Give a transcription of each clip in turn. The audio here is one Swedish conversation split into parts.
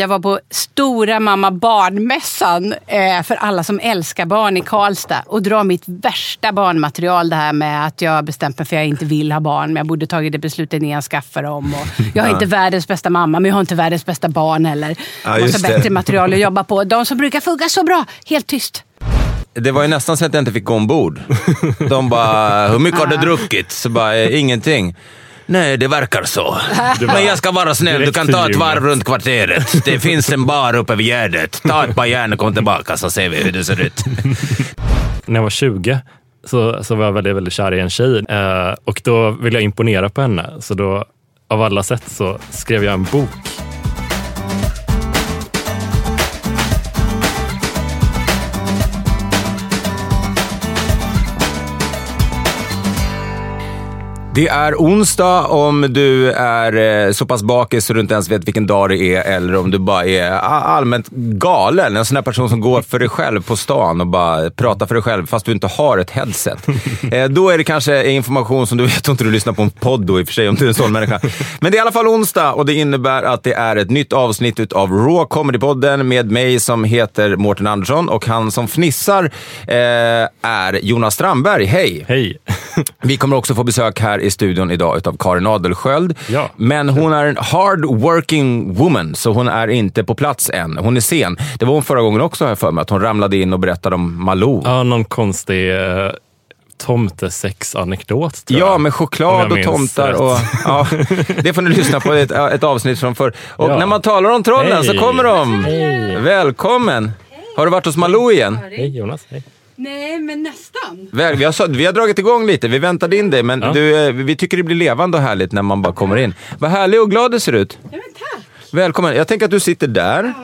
Jag var på Stora Mamma Barnmässan eh, för alla som älskar barn i Karlstad och drar mitt värsta barnmaterial. Det här med att jag bestämt mig för att jag inte vill ha barn, men jag borde tagit det beslutet innan jag skaffade dem. Och jag är inte världens bästa mamma, men jag har inte världens bästa barn heller. Ja, Jag måste ha bättre material att jobba på. De som brukar funka så bra, helt tyst. Det var ju nästan så att jag inte fick gå ombord. De bara, hur mycket har du druckit? Så bara, "Eh, ingenting. Nej, det verkar så. Men jag ska vara snäll, du kan ta ett varv runt kvarteret. Det finns en bar uppe vid Gärdet. Ta ett par järn och kom tillbaka så ser vi hur det ser ut. när jag var 20 så, så var jag väldigt, väldigt kär i en tjej eh, och då ville jag imponera på henne. Så då av alla sätt så skrev jag en bok. Det är onsdag om du är eh, så pass bakis så du inte ens vet vilken dag det är eller om du bara är allmänt galen. En sån där person som går för dig själv på stan och bara pratar för dig själv fast du inte har ett headset. Eh, Då är det kanske information som du vet inte du lyssnar på en podd då i och för sig om du är en sån människa. Men det är i alla fall onsdag och det innebär att det är ett nytt avsnitt av Raw Comedy-podden med mig som heter Mårten Andersson och han som fnissar eh, är Jonas Strandberg. Hej! Hej! Vi kommer också få besök här i studion idag av Karin Adelsköld. Ja. Men hon är en hard working woman, så hon är inte på plats än. Hon är sen. Det var hon förra gången också, jag för mig, att hon ramlade in och berättade om Malou. Ja, någon konstig eh, tomtesex-anekdot tror Ja, jag. med choklad och tomtar. rätt. Och, ja, det får ni lyssna på, ett, ett avsnitt från förr. Och Ja. när man talar om trollen så Hej. kommer de. Hej. Välkommen! Har du varit hos Malou igen? Hej Jonas, hej. Nej, men nästan. Väl, vi, har, vi har dragit igång lite, vi väntade in dig, men Ja. du, eh, vi tycker det blir levande och härligt när man bara kommer in. Vad härlig och glad du ser ut. Ja, men tack. Välkommen. Jag tänker att du sitter där.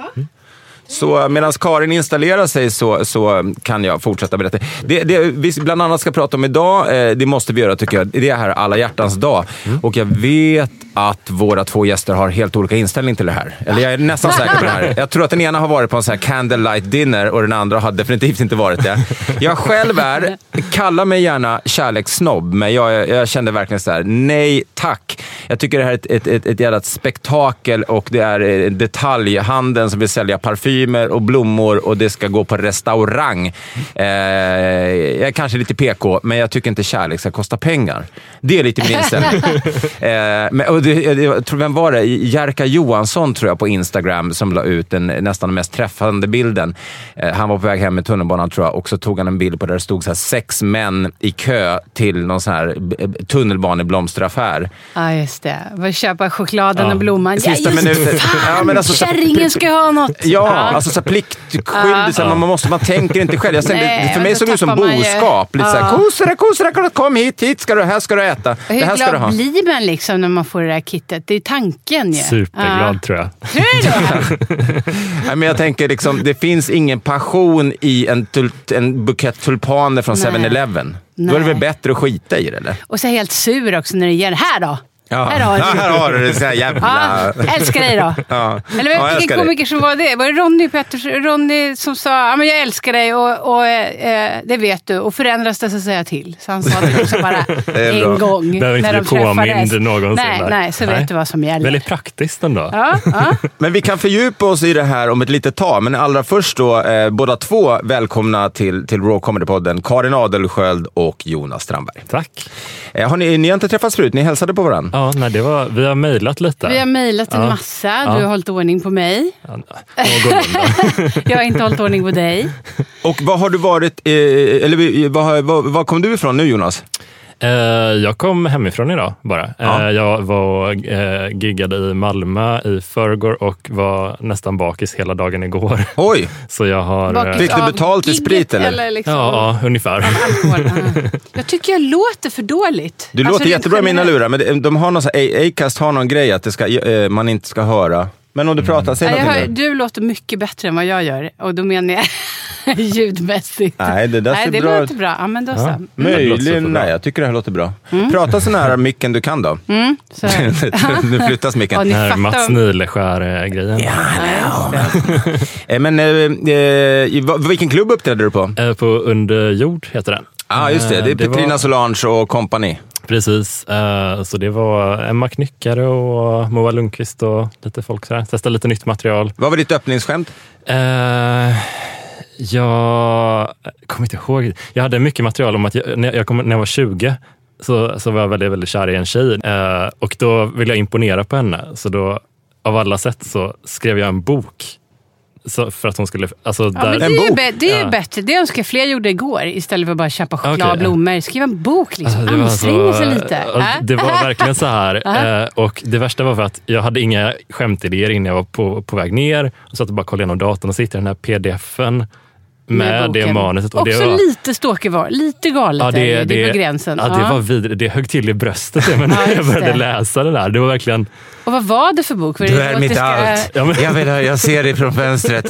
Så medan Karin installerar sig så, så kan jag fortsätta berätta. Det, det vi bland annat ska prata om idag, eh, det måste vi göra tycker jag, det är här alla hjärtans dag. Och jag vet att våra två gäster har helt olika inställning till det här. Eller jag är nästan säker på det här. Jag tror att den ena har varit på en sån här candlelight dinner och den andra har definitivt inte varit det. Jag själv är, kalla mig gärna kärlekssnobb, men jag, jag kände verkligen så här: nej tack. Jag tycker det här är ett, ett, ett, ett jävla spektakel och det är eh, detaljhandeln som vill sälja parfymer och blommor och det ska gå på restaurang. Eh, jag är kanske lite PK, men jag tycker inte kärlek ska kosta pengar. Det är lite min inställning. eh, men, och det, jag, tror, vem var det? Jerka Johansson tror jag på Instagram som la ut den nästan mest träffande bilden. Eh, han var på väg hem med tunnelbanan tror jag och så tog han en bild på där det stod så här, sex män i kö till någon sån här b- tunnelbaneblomsteraffär. Ja, just det. Vad Köpa chokladen Ja. och blomman. Sista ja, just minuten. Fan, Ja, men alltså, så- kärringen ska ha något. Ja, alltså så här pliktskyldig. Så här, man, man, måste, man tänker inte själv. Jag tänkte, Nej, för mig såg det ut som boskap. Lite såhär, kosora, kosora, kom hit, hit ska du, här ska du äta. Det Hur här ska du glad ha. blir man liksom när man får det där kittet? Det är tanken ju. Superglad Ja. tror jag. Tror du det? Nej, men jag tänker liksom, det finns ingen passion i en, tul, en bukett tulpaner från Nej. 7-Eleven. Då är det väl bättre att skita i det eller? Och så helt sur också när det ger. Här då! Här har ja, du. här har du det. Så här jävla... Ja, älskar dig då. Ja. Eller Ja, vilken komiker som var det? Var det Ronny Petters, Ronny som sa ja, men jag älskar dig och, och eh, det vet du. Och förändras det så säger jag till. Så han sa det också bara en bra. gång. Behöver inte när bli de påmind träffades. någonsin Nej, där. nej, så Nej. vet du vad som gäller. Väldigt praktiskt ändå. Ja, ja. Men vi kan fördjupa oss i det här om ett litet tag. Men allra först då, eh, båda två välkomna till, till Raw Comedy-podden. Karin Adelsköld och Jonas Strandberg. Tack. Eh, har ni, ni har inte träffats förut? Ni hälsade på varandra? Ja, nej, det var, vi har mejlat lite. Vi har mejlat en Ja. massa. Ja. Du har hållit ordning på mig. Ja. Jag har inte hållit ordning på dig. Och vad har du varit, eh, eller har- vad, vad kom du ifrån nu Jonas? Eh, jag kom hemifrån idag bara. Ja. Eh, jag var eh, giggade i Malmö i förrgår och var nästan bakis hela dagen igår. Oj, Så jag har... Bakis eh, Fick du betalt i sprit, eller? ja, liksom ja, ungefär. alkohol? Ah. Jag tycker jag låter för dåligt. du Alltså, låter jättebra i mina lurar, men de har någon Acast har någon grej att det ska, man inte ska höra. Men om du pratar, säg Ja, jag någonting hör, du låter mycket bättre än vad jag gör. Och då menar jag ljudmässigt. Nej, det där Nej, det bra låter bra. Ja, men då så. Ja. Mm. Möjligen, nej, jag tycker det här låter bra. Prata så nära micken du kan då. Mm, så. nu flyttas Ja, micken. ni Den här fattar. Mats Nileskär-grejen. Eh, Men eh, eh, i vad- vilken klubb uppträdde du på? Eh, På Under jord heter den. Ja, ah, just det. Det är Eh, Petrina var- Solange och company. Precis, eh, så det var Emma Knyckare och Moa Lundqvist och lite folk sådär. Testa lite nytt material. Vad var ditt öppningsskämt? Eh, jag kommer inte ihåg. Jag hade mycket material om att jag, när, jag kom, när jag var 20 så, så var jag väldigt, väldigt kär i en tjej eh, och då ville jag imponera på henne. Så då av alla sätt så skrev jag en bok. Så för att hon skulle... Alltså, Ja, men det En är ju, bok? bä- det är ju Ja. bättre. Det önskar jag fler gjorde igår istället för att bara köpa choklad Okej, och blommor. Skriv en bok, liksom. Alltså, det var ansträng så- sig lite. ja, Äh? Det var verkligen så här. eh, och det värsta var för att jag hade inga skämtidéer innan jag var på, på väg ner. Och satt och bara kollade igenom datorn och så hittade jag den här pdfen med, det boken. manuset. Och Också det var, lite stalker var. Lite galet är det, det är på gränsen. Ja, det Ja. var vidrigt. Det högg till i bröstet när Ja, jag började det. läsa det där. Det var verkligen... Och vad var det för bok? Var det att det ska- Ja, men- Jag, vill, jag ser dig från fönstret.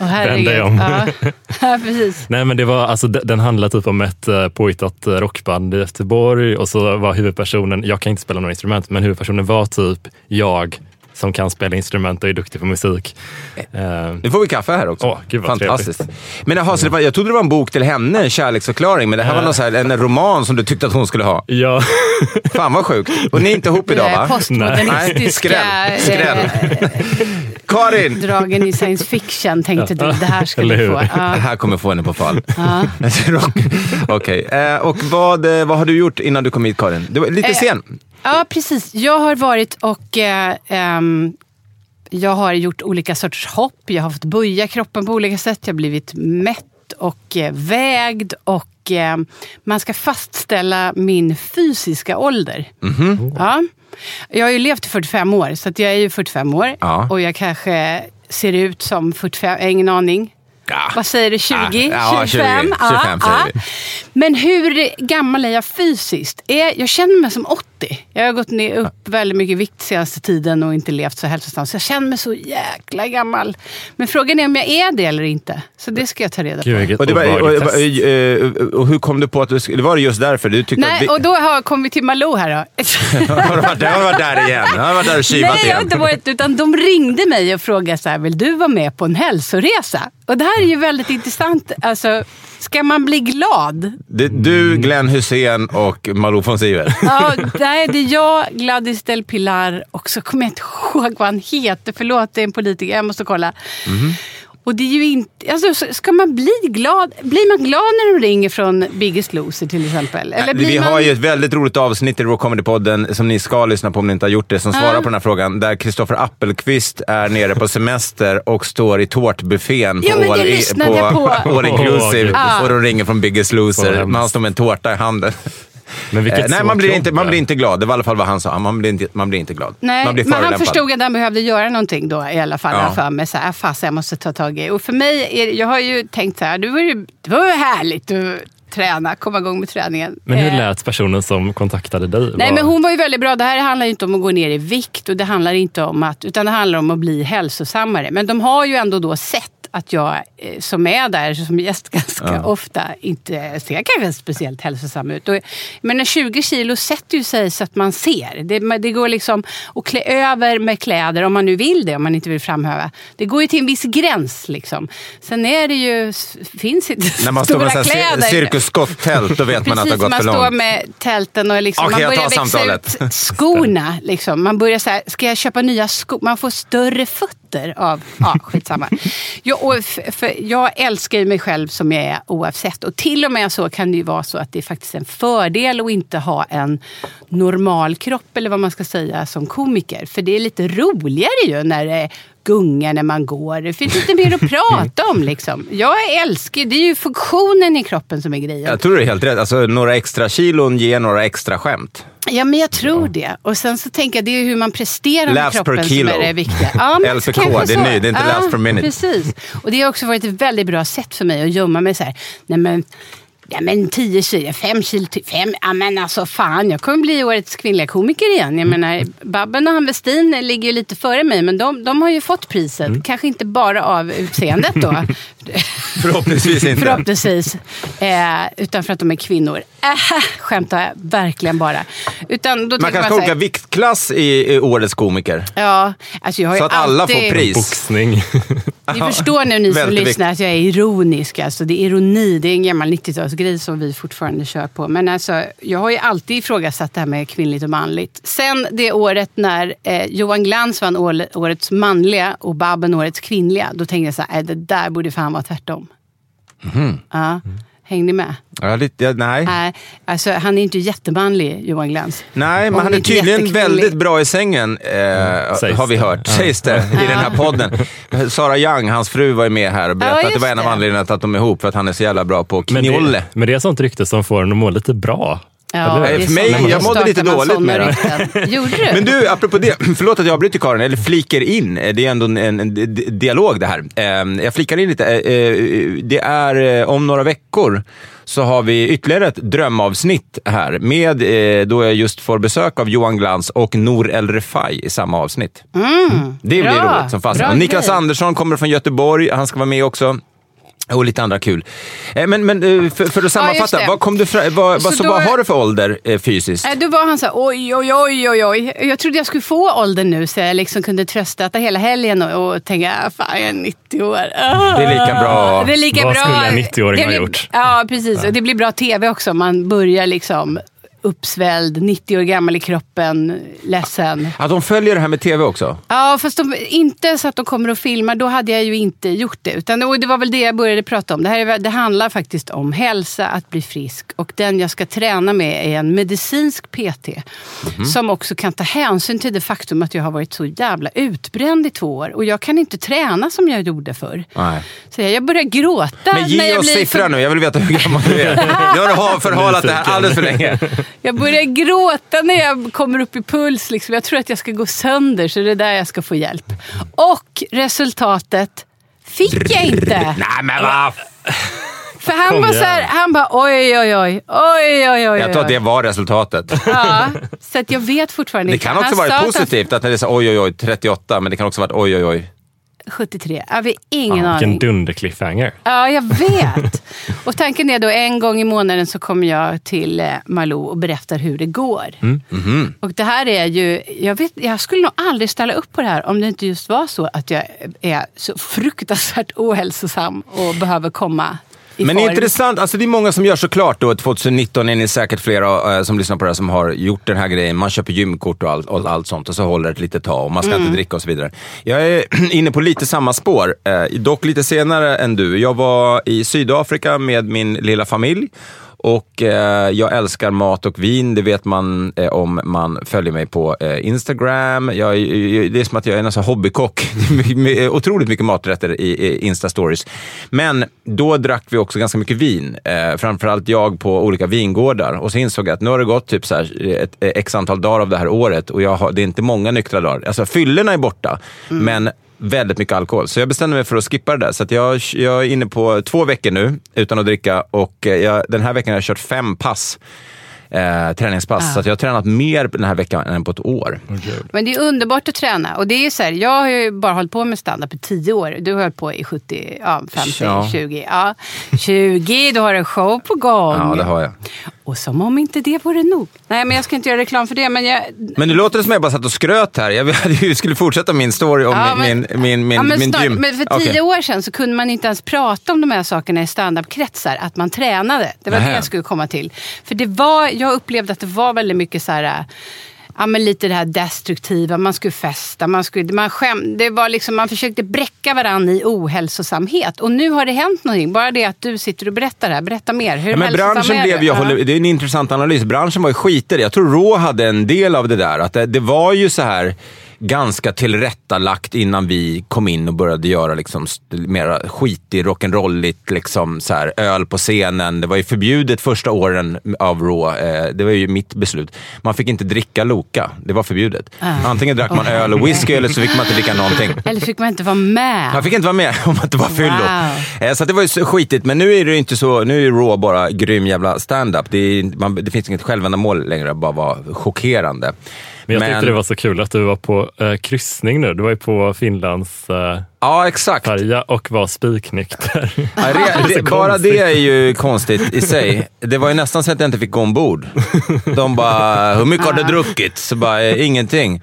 Åh, herregud. Vänd dig om. Ja. ja, precis. Nej, men det var, alltså, de- den handlar typ om ett uh, påhittat eh, rockband i Göteborg och så var huvudpersonen, jag kan inte spela några instrument, men huvudpersonen var typ jag som kan spela instrument och är duktig på musik. Eh, Nu får vi kaffe här också. Åh, gud vad Fantastiskt. Men jaha, så det var, jag trodde det var en bok till henne, en kärleksförklaring, men det här var någon så här, en roman som du tyckte att hon skulle ha. ja, Fan vad sjukt. Och ni är inte ihop idag va? Postmodernistiska Nej, skräll, skräll. eh, Karin! dragen i science fiction tänkte du. Det här Eller du få. Ja. Det här kommer få henne på fall. Ja. Okej, eh, och vad, eh, vad har du gjort innan du kom hit Karin? Du var lite Eh, sen. Ja, precis. Jag har varit och eh, ehm, jag har gjort olika sorters hopp. Jag har fått böja kroppen på olika sätt. Jag har blivit mätt och eh, vägd. Och eh, man ska fastställa min fysiska ålder. Ja. Jag har ju levt i 45 år, så jag är ju 45 år. Ja. Och jag kanske ser ut som 45, jag har ingen aning. Ja. Vad säger du? 20? Ja, 20. 25? 25 säger vi. Men hur gammal är jag fysiskt? Är, jag känner mig som 80. Jag har gått ner upp väldigt mycket i vikt senaste tiden och inte levt så hälsosamt. Så jag känner mig så jäkla gammal. Men frågan är om jag är det eller inte. Så det ska jag ta reda på. Och, det var, och, och, och, och hur kom du på att du skulle... Var det just därför du tyckte att... Nej, vi- och då har kom vi till Malou här då. har du varit där, har du varit där igen? Har du varit där och kivat Nej, jag har inte varit utan de ringde mig och frågade så här, vill du vara med på en hälsoresa? Och det här är ju väldigt intressant. Alltså, ska man bli glad? Det, du, Glenn Hussein och Malou von Sivert. Ja, nej, det är jag, Gladys del Pilar och så kommer jag inte ihåg vad han heter. Förlåt, det är en politiker. Jag måste kolla. Mhm. Och det är ju inte... Alltså, så- ska man bli glad? Blir man glad när de ringer från Biggest Loser till exempel? Eller blir Vi man... har ju ett väldigt roligt avsnitt i Raw Comedy-podden som ni ska lyssna på om ni inte har gjort det, som svarar på den här frågan. Där Kristoffer Appelqvist är nere på semester och står i tårtbuffén på, Ja, all, i- på. All Inclusive Åh, och de ringer från Biggest Loser. Man står med en tårta i handen. Men vilket Eh, nej, man blir, inte, man blir inte glad. Det var i alla fall vad han sa. Man blir inte, man blir inte glad. Nej, man blir men han förstod att han behövde göra någonting då i alla fall. Ja. För mig. Så här, fast jag måste ta tag i. Och för mig, är, jag har ju tänkt så här, det var ju, det var ju härligt att träna, komma igång med träningen. Men hur Eh, lät personen som kontaktade dig? Nej, Vad- men hon var ju väldigt bra. Det här handlar ju inte om att gå ner i vikt och det handlar inte om att, utan det handlar om att bli hälsosammare. Men de har ju ändå då sett att jag eh, som är där som gäst ganska ofta inte ser kanske speciellt hälsosam ut. Och, men 20 kilo sätter ju sig så att man ser. Det, det går liksom att klä över med kläder om man nu vill det, om man inte vill framhäva. Det går ju till en viss gräns. Liksom. Sen är det ju, finns inte När man står stora med så här kläder. cir- Cirkus Scott-tält, då vet man att det har gått man för står långt. med tälten och liksom, Okej, man börjar växa samtalet. ut skorna. Liksom. Man börjar så här, ska jag köpa nya skor? Man får större fötter dotter av... Ja, skitsamma. Jag, och f- för jag älskar ju mig själv som jag är oavsett. Och till och med så kan det ju vara så att det är faktiskt en fördel att inte ha en normal kropp eller vad man ska säga som komiker. För det är lite roligare ju när det gungar när man går. Det finns lite mer att prata om liksom. Jag älskar det är ju funktionen i kroppen som är grejen. Jag tror du är helt rätt. Alltså, några extra kilon ger några extra skämt. Ja, men jag tror det. Och sen så tänker jag, det är hur man presterar med Laughs per kroppen som är det viktiga. Ja, men kanske det är ny, det är inte laughs per minute. Precis. Och det har också varit ett väldigt bra sätt för mig att gömma mig så här. Nej, men, Ja men 10 kilo, 5 kilo, till 5. Ja men alltså fan, jag kommer bli årets kvinnliga komiker igen. Jag menar, Babben och han Westin ligger ju lite före mig, men de, de har ju fått priset. Mm. Kanske inte bara av utseendet då. Förhoppningsvis inte. Förhoppningsvis. Eh, utan för att de är kvinnor. Äh, skämtar jag verkligen bara. Utan då Man kanske åka här, viktklass i, i årets komiker. Ja, alltså jag har ju Så att alla alltid, får pris. Boxning. Ni förstår nu ni som lyssnar att jag är ironisk. Alltså, det är ironi, det är en gammal 90-talsgrej som vi fortfarande kör på. Men alltså, jag har ju alltid ifrågasatt det här med kvinnligt och manligt. Sen det året när eh, Johan Glans vann år- årets manliga och Babben årets kvinnliga. Då tänkte jag så här, äh, det där borde fan vara tvärtom. Mhm. Ja, häng ni med? Ja, lite, ja, nej. Nej, alltså, han är inte jättemanlig, Johan Glans. Nej, men han är tydligen väldigt bra i sängen, eh, sägs har vi det. hört. Sägs det i den här podden. Sara Young, hans fru, var ju med här och berättade Ja, att det var en av det. anledningarna till att de är ihop, för att han är så jävla bra på Men knolle. det, men det är sånt rykte som får en att må lite bra. Ja, För mig- jag mådde lite dåligt med det. Gjorde du? Men du, apropå det, förlåt att jag avbryter Karin, eller flikar in. Det är ändå en, en, en di- dialog det här. Eh, Jag flikar in lite. Eh, eh, Det är eh, om några veckor så har vi ytterligare ett drömavsnitt här med eh, då jag just får besök av Johan Glans och Nour El Refai i samma avsnitt. Det blir Mm. Bra. roligt som fasen. Niklas grej. Andersson kommer från Göteborg, han ska vara med också. Och lite andra kul. Eh, Men, men eh, för, för att sammanfatta, det. vad, kom du fra, vad, Så vad, så då- vad har du för ålder eh, fysiskt? Då var han så här, oj, oj, oj, oj, oj. Jag trodde jag skulle få åldern nu så jag liksom kunde tröstäta hela helgen och, och tänka, ah, fan jag är 90 år. Ah. Det är lika bra. Det är lika Vad bra. skulle en 90-åring Det ha gjort? Ja, precis. Och det blir bra tv också. Man börjar liksom uppsvälld, 90 år gammal i kroppen, ledsen. Att de följer det här med tv också? Ja, fast de, inte så att de kommer och filmar. Då hade jag ju inte gjort det. Utan, och det var väl det jag började prata om. Det, här är, det handlar faktiskt om hälsa, att bli frisk. Och den jag ska träna med är en medicinsk PT. Som också kan ta hänsyn till det faktum att jag har varit så jävla utbränd i två år. Och jag kan inte träna som jag gjorde förr. Nej. Så jag börjar gråta. Men när ge jag oss blir siffran för- nu, jag vill veta hur gammal du är. Nu har du ha- förhalat det här alldeles för länge. Jag börjar gråta när jag kommer upp i puls. Liksom. Jag tror att jag ska gå sönder, så det är där jag ska få hjälp. Och resultatet fick jag inte. Nej men vad För han Kom var så här, han bara oj, oj, oj, oj, oj, oj. Jag tror att det var resultatet. Ja, så att jag vet fortfarande Det inte. kan också vara att positivt att det är så oj oj oj 38, men det kan också vara oj oj oj. 73. Jag har ingen Ja, vilken aning. dunder-cliffhanger. Ja, jag vet. Och tanken är då en gång i månaden så kommer jag till eh, Malou och berättar hur det går. Mhm. Och det här är ju, jag, vet, jag skulle nog aldrig ställa upp på det här om det inte just var så att jag är så fruktansvärt ohälsosam och behöver komma Men form. intressant, alltså det är många som gör såklart då, 2019 är ni säkert flera eh, som lyssnar på det här som har gjort den här grejen. Man köper gymkort och allt, och allt sånt och så håller det ett litet tag och man ska Mm. inte dricka och så vidare. Jag är inne på lite samma spår, eh, dock lite senare än du. Jag var i Sydafrika med min lilla familj och eh, jag älskar mat och vin, det vet man eh, om man följer mig på eh, Instagram. Jag, är- det är som att jag är en sån hobbykock. Otroligt mycket maträtter i, i Insta-stories. Men då drack vi också ganska mycket vin. Eh, framförallt jag på olika vingårdar. Och så insåg jag att nu har det gått typ så här ett, ett x antal dagar av det här året och jag har, det är inte många nyktra dagar. Alltså fyllorna är borta, men väldigt mycket alkohol. Så jag bestämde mig för att skippa det där. Så att jag, jag är inne på två veckor nu utan att dricka och eh, jag, den här veckan har jag kört fem pass. Eh, träningspass. Så att jag har tränat mer den här veckan än på ett år. Men det är underbart att träna. Och det är så här, jag har ju bara hållit på med stand-up i 10 år. Du har hållit på i 70, ja, 50, Ja. 20. Ja. 20, du har en show på gång. Ja, det har jag. Och som om inte det vore nog. Nej, men jag ska inte göra reklam för det. Men jag, Men det låter som jag bara satt och skröt här. Jag skulle fortsätta min story om Ja, min, men- min, min, ja, men min snart, gym. Men för tio år sedan så kunde man inte ens prata om de här sakerna i standup-kretsar. Att man tränade. Det var Nähä. det jag skulle komma till. För det var, jag upplevde att det var väldigt mycket så här... ja, men lite det här destruktiva. Man skulle festa, man, skulle, man, skäm, det var liksom, man försökte bräcka varandra i ohälsosamhet. Och nu har det hänt någonting. Bara det att du sitter och berättar det här. Berätta mer. Hur Ja, men branschen blev ju, håller, det är en intressant analys. Branschen var ju skiter. Jag tror Raw hade en del av det där. Att det, det var ju så här ganska tillrättalagt innan vi kom in och började göra liksom mera skitig, rock'n'rolligt, liksom så här, öl på scenen. Det var ju förbjudet första åren av Raw. Eh, det var ju mitt beslut. Man fick inte dricka Loka. Det var förbjudet. Antingen drack man öl och whisky eller så fick man inte dricka någonting. Eller fick man inte vara med? Man fick inte vara med om man inte var fyllo. Wow. Eh, Så det var ju skitigt, men nu är det inte så. Nu är Raw bara grym jävla stand-up. Det, är- man- det finns inget självändamål längre, att bara vara chockerande. Men jag tyckte det var så kul att du var på eh, kryssning nu. Du var ju på Finlands eh, Ja, exakt. färja och var spiknykter. Ja, det, det, bara det är ju konstigt i sig. Det var ju nästan så att jag inte fick gå ombord. De bara, hur mycket har du druckit? Så bara, eh, ingenting.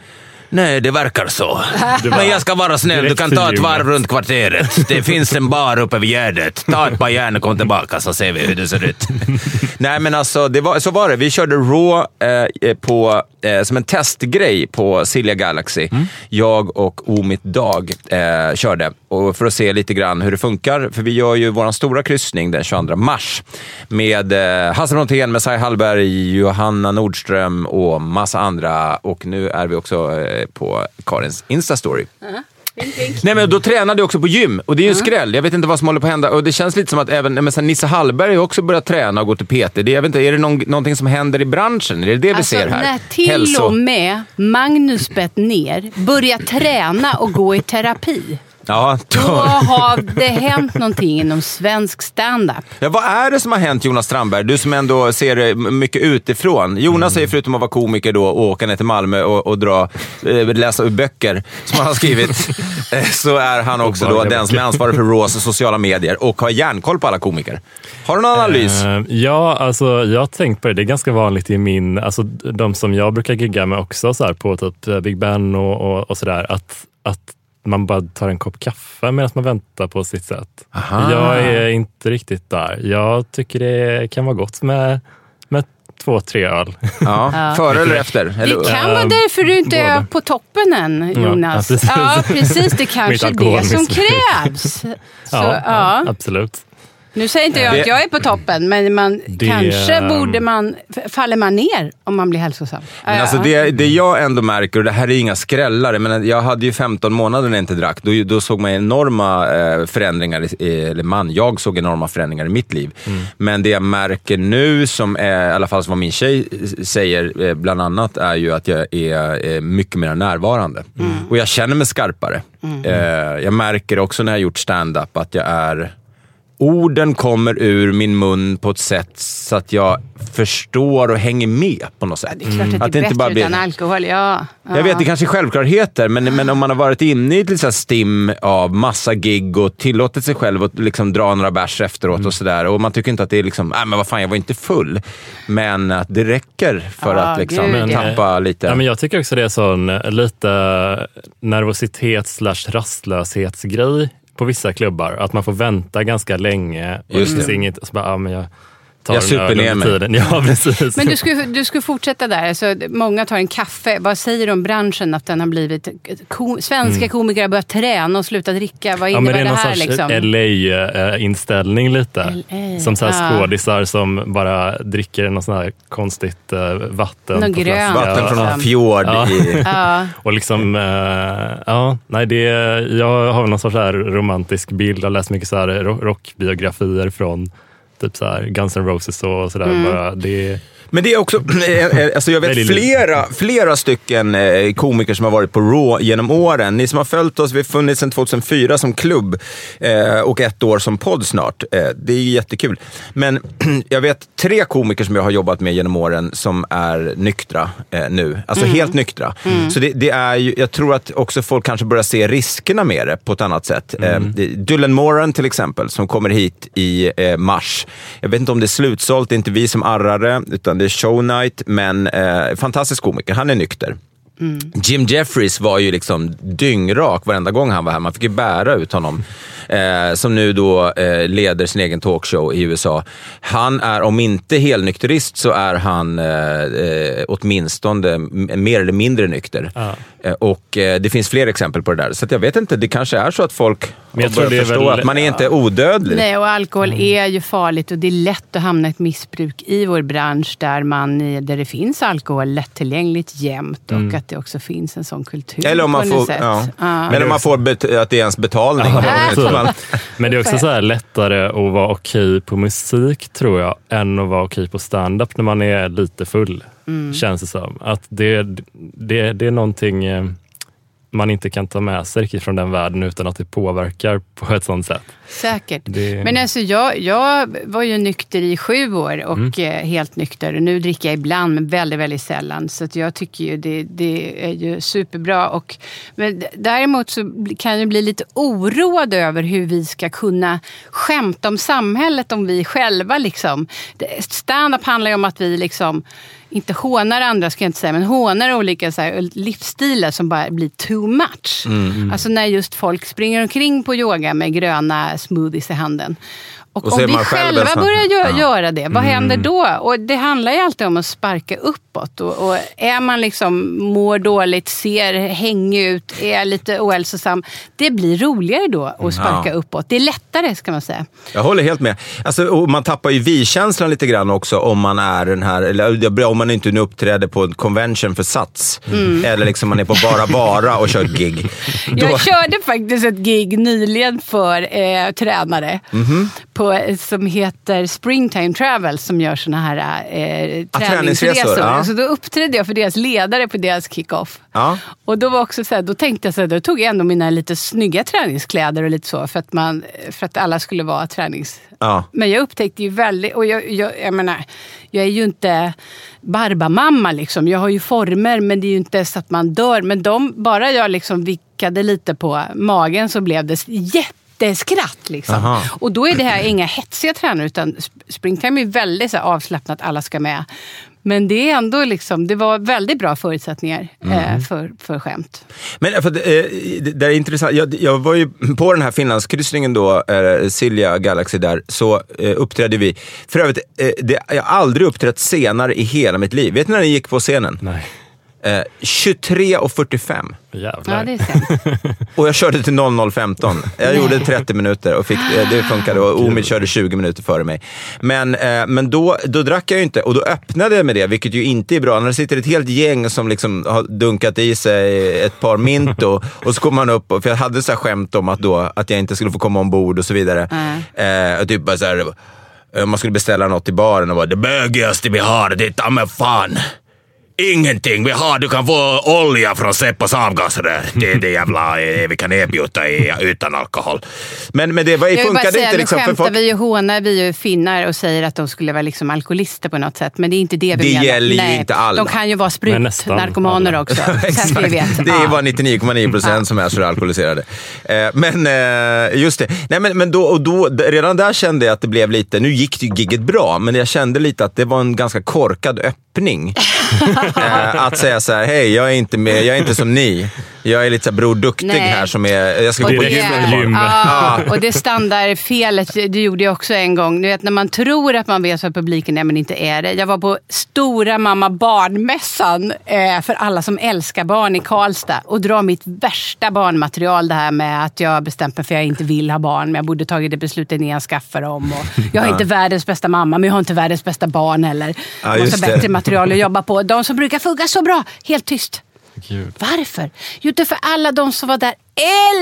Nej, det verkar så. Men jag ska vara snäll, du kan ta ett varv runt kvarteret. Det finns en bar uppe vid Gärdet. Ta ett par järn och kom tillbaka så ser vi hur det ser ut. Nej, men alltså, det var, så var det. Vi körde Raw eh, på, eh, som en testgrej på Silja Galaxy. Jag och Omit Dag eh, körde och för att se lite grann hur det funkar. För vi gör ju vår stora kryssning den 22 mars med eh, Hasse Brontén, Messiah Hallberg, Johanna Nordström och massa andra. Och nu är vi också på Karins Insta-story. Nej, men då tränade jag också på gym och det är ju en skräll. Jag vet inte vad som håller på att hända. Och det känns lite som att även men sen Nisse Hallberg har också börjat träna och gå till PT. Det, jag vet inte, är det någon, någonting som händer i branschen? Är det det vi Alltså, ser här? när till Hälso- och med Magnus Bettner börjar träna och gå i terapi. Ja, Då då... har det hänt någonting inom svensk standup. Ja, vad är det som har hänt Jonas Strandberg? Du som ändå ser det mycket utifrån. Jonas säger förutom att vara komiker då och åka ner till Malmö och, och dra, eh, läsa ur böcker som han har skrivit, eh, så är han också då den som är ansvarig för Raws sociala medier och har järnkoll på alla komiker. Har du någon analys? Eh, ja, alltså jag har tänkt på det. Det är ganska vanligt i min, alltså de som jag brukar gigga med också så här, på typ eh, Big Ben och, och, och sådär, att, att man bara tar en kopp kaffe medan man väntar på sitt sätt. Aha. Jag är inte riktigt där. Jag tycker det kan vara gott med, med två, tre öl. Ja. Före eller efter? Eller, Det kan vara Ehm, därför du inte är på toppen än, Jonas. ja, Ja, precis. precis. Det kanske är det som krävs. Så, ja. absolut. Nu säger inte jag att jag är på toppen, men man, Det- kanske borde man... Faller man ner om man blir hälsosam? Men alltså det, det jag ändå märker, och det här är inga skrällare, men jag hade ju 15 månader när jag inte drack. Då, då såg man enorma eh, förändringar, i, eller man, jag såg enorma förändringar i mitt liv. Men det jag märker nu, som är, i alla fall som vad min tjej säger eh, bland annat, är ju att jag är eh, mycket mer närvarande. Och jag känner mig skarpare. Eh, jag märker också när jag har gjort stand-up att jag är Orden kommer ur min mun på ett sätt så att jag förstår och hänger med på något sätt. Det är klart att det är Att det inte bättre bara blir- utan alkohol. Ja. ja. Jag vet, det kanske är självklarheter, men, men om man har varit inne i ett stim av massa gig och tillåtit sig själv att liksom dra några bärs efteråt och sådär. Och man tycker inte att det är liksom, nej men vad fan, jag var inte full. Men att det räcker för Ja, att liksom gud, ja. tappa lite. Ja, men jag tycker också det är sån lite nervositet slash rastlöshetsgrej på vissa klubbar. Att man får vänta ganska länge. Och Just det inget, så bara, ja, men jag tar Jag en super öl ner under mig. tiden. Ja, precis. Men du skulle, du skulle fortsätta där. Alltså, många tar en kaffe. Vad säger du om branschen? Att den har blivit... Ko, svenska komiker har börjat träna och sluta dricka. Vad Mm. Ja, innebär men det är det, någon här? sorts Liksom? LA-inställning lite. LA, Som så här ja. skådisar som bara dricker något sånt här konstigt eh, vatten. Någon på grön. flaska. Vatten från Ja. någon fjord Ja. i... Ja. Och liksom, eh, ja, nej det, jag har någon sorts här romantisk bild. Jag har läst mycket så här ro- rockbiografier från typ så här Guns N' Roses och sådär. Mm. Bara, det, Men det är också, eh, eh, alltså jag vet flera, flera stycken eh, komiker som har varit på Raw genom åren. Ni som har följt oss, vi har funnits sedan 2004 som klubb och ett år som podd snart. Det är jättekul. Men jag vet tre komiker som jag har jobbat med genom åren som är nyktra nu. Alltså helt nyktra. Så det, det är ju, jag tror att också folk kanske börjar se riskerna med det på ett annat sätt. Det- Dylan Moran till exempel, som kommer hit i mars. Jag vet inte om det är slutsålt, det är inte vi som arrar det, utan det är shownight, men eh, fantastisk komiker. Han är nykter. Jim Jeffries var ju liksom dyngrak varenda gång han var här. Man fick ju bära ut honom eh, som nu då eh, leder sin egen talkshow i USA. Han är, om inte helnykterist, så är han eh, eh, åtminstone mer eller mindre nykter. Ja. Eh, och eh, det finns fler exempel på det där. Så att jag vet inte, det kanske är så att folk Men jag har tror börjat är förstå väl- att man är inte odödlig. Nej, och alkohol är ju farligt och det är lätt att hamna i ett missbruk i vår bransch där, man, där det finns alkohol lättillgängligt jämt och att det också finns en sån kultur Eller om man får, ja. Ja. Eller om man får bet- att det är ens betalning. så. Man- Men det är också så här lättare att vara okej på musik tror jag, än att vara okej på stand-up när man är lite full. Mm. Känns det som. Att det, det, det är någonting eh, man inte kan ta med sig riktigt från den världen utan att det påverkar på ett sånt sätt. Säkert. Det- Men alltså jag, jag var ju nykter i sju år och eh, helt nykter. Nu dricker jag ibland, men väldigt, väldigt sällan. Så jag tycker ju det, det är ju superbra. Och, men däremot så kan jag bli lite oroad över hur vi ska kunna skämta om samhället om vi själva liksom. Stand-up handlar ju om att vi liksom inte hånar andra, ska jag inte säga, men hånar olika så här, livsstilar som bara blir too much. Alltså när just folk springer omkring på yoga med gröna smoothies i handen. Och, Och om vi själv själva börjar gö- Ja. göra det, vad händer då? Och det handlar ju alltid om att sparka uppåt. Och, och är man liksom mår dåligt, ser hängig ut, är lite ohälsosam. Det blir roligare då att sparka Ja. uppåt. Det är lättare ska man säga. Jag håller helt med. Alltså, man tappar ju vi-känslan lite grann också om man är den här, eller om man inte nu uppträder på en convention för Sats. Eller liksom man är på Bara Bara och kör gig. Då, Jag körde faktiskt ett gig nyligen för eh, tränare Mhm. på, som heter Springtime Travel som gör såna här eh, Ah, träningsresor. ja. Så då uppträdde jag för deras ledare på deras kick-off. Ja. Och då var också så här, då tänkte jag så här, då tog jag ändå mina lite snygga träningskläder och lite så för att, man, för att alla skulle vara tränings... Ja. Men jag upptäckte ju väldigt, och jag, jag, jag menar, jag är ju inte barbamamma liksom. Jag har ju former men det är ju inte så att man dör. Men de, bara jag liksom vickade lite på magen så blev det jätteskratt. Liksom. Aha. Och då är det här inga hetsiga tränare utan sp- springtime är väldigt så här, avslappnat, alla ska med. Men det är ändå liksom, det var väldigt bra förutsättningar eh, för, för skämt. Men för, att, eh, det det är intressant. Jag, jag var ju på den här Finlandskryssningen då, eh, Silja Galaxy där, så eh, uppträdde vi. För övrigt, eh, det, jag har aldrig uppträtt senare i hela mitt liv. Vet ni när ni gick på scenen? Nej, Eh, 23.45. jävlar. Ja, det är sent. Och jag körde till 00.15. Jag gjorde 30 minuter och fick, eh, det funkade. Och Omid körde 20 minuter före mig. Men, eh, men då, då drack jag ju inte och då öppnade jag med det, vilket ju inte är bra. När det sitter ett helt gäng som liksom har dunkat i sig ett par Minto och så kommer man upp, och, för jag hade så här skämt om att, då, att jag inte skulle få komma ombord och så vidare. Eh, och typ bara så här, eh, man skulle beställa något i baren och bara “det bögigaste vi har, det är ta mig fan”. Ingenting vi har, du kan få olja från Seppos avgaser. Det är det jävla eh, vi kan erbjuda i, utan alkohol. Men, men det var, Jag vill bara funkade säga, inte nu liksom för skämtar folk. vi och hånar vi ju finnar och säger att de skulle vara liksom alkoholister på något sätt. Men det är inte det vi Det menar. gäller ju inte alla. De kan ju vara sprutnarkomaner också. Så vi vet. Det är bara 99,9 procent som är så alkoholiserade. Eh, men eh, just det. Nej, men, men då, och då, redan där kände jag att det blev lite, nu gick ju gigget bra, men jag kände lite att det var en ganska korkad öppning. eh, att säga så här, hej jag är inte med, jag är inte som ni. Jag är lite så här Bror Duktig Nej. här som är, jag ska Och gå på gymmet gym. Ja, och det standardfelet, det gjorde jag också en gång. Du vet när man tror att man vet vad publiken är men inte är det. Jag var på Stora Mamma Barnmässan eh, för alla som älskar barn i Karlstad och drar mitt värsta barnmaterial. Det här med att jag bestämt mig för att jag inte vill ha barn men jag borde tagit det beslutet innan jag skaffade dem. Och jag har inte världens bästa mamma men jag har inte världens bästa barn heller. Ja, Jag måste ha bättre material att jobba på. De som brukar funka så bra, helt tyst. Gud. Varför? Jo, det är för alla de som var där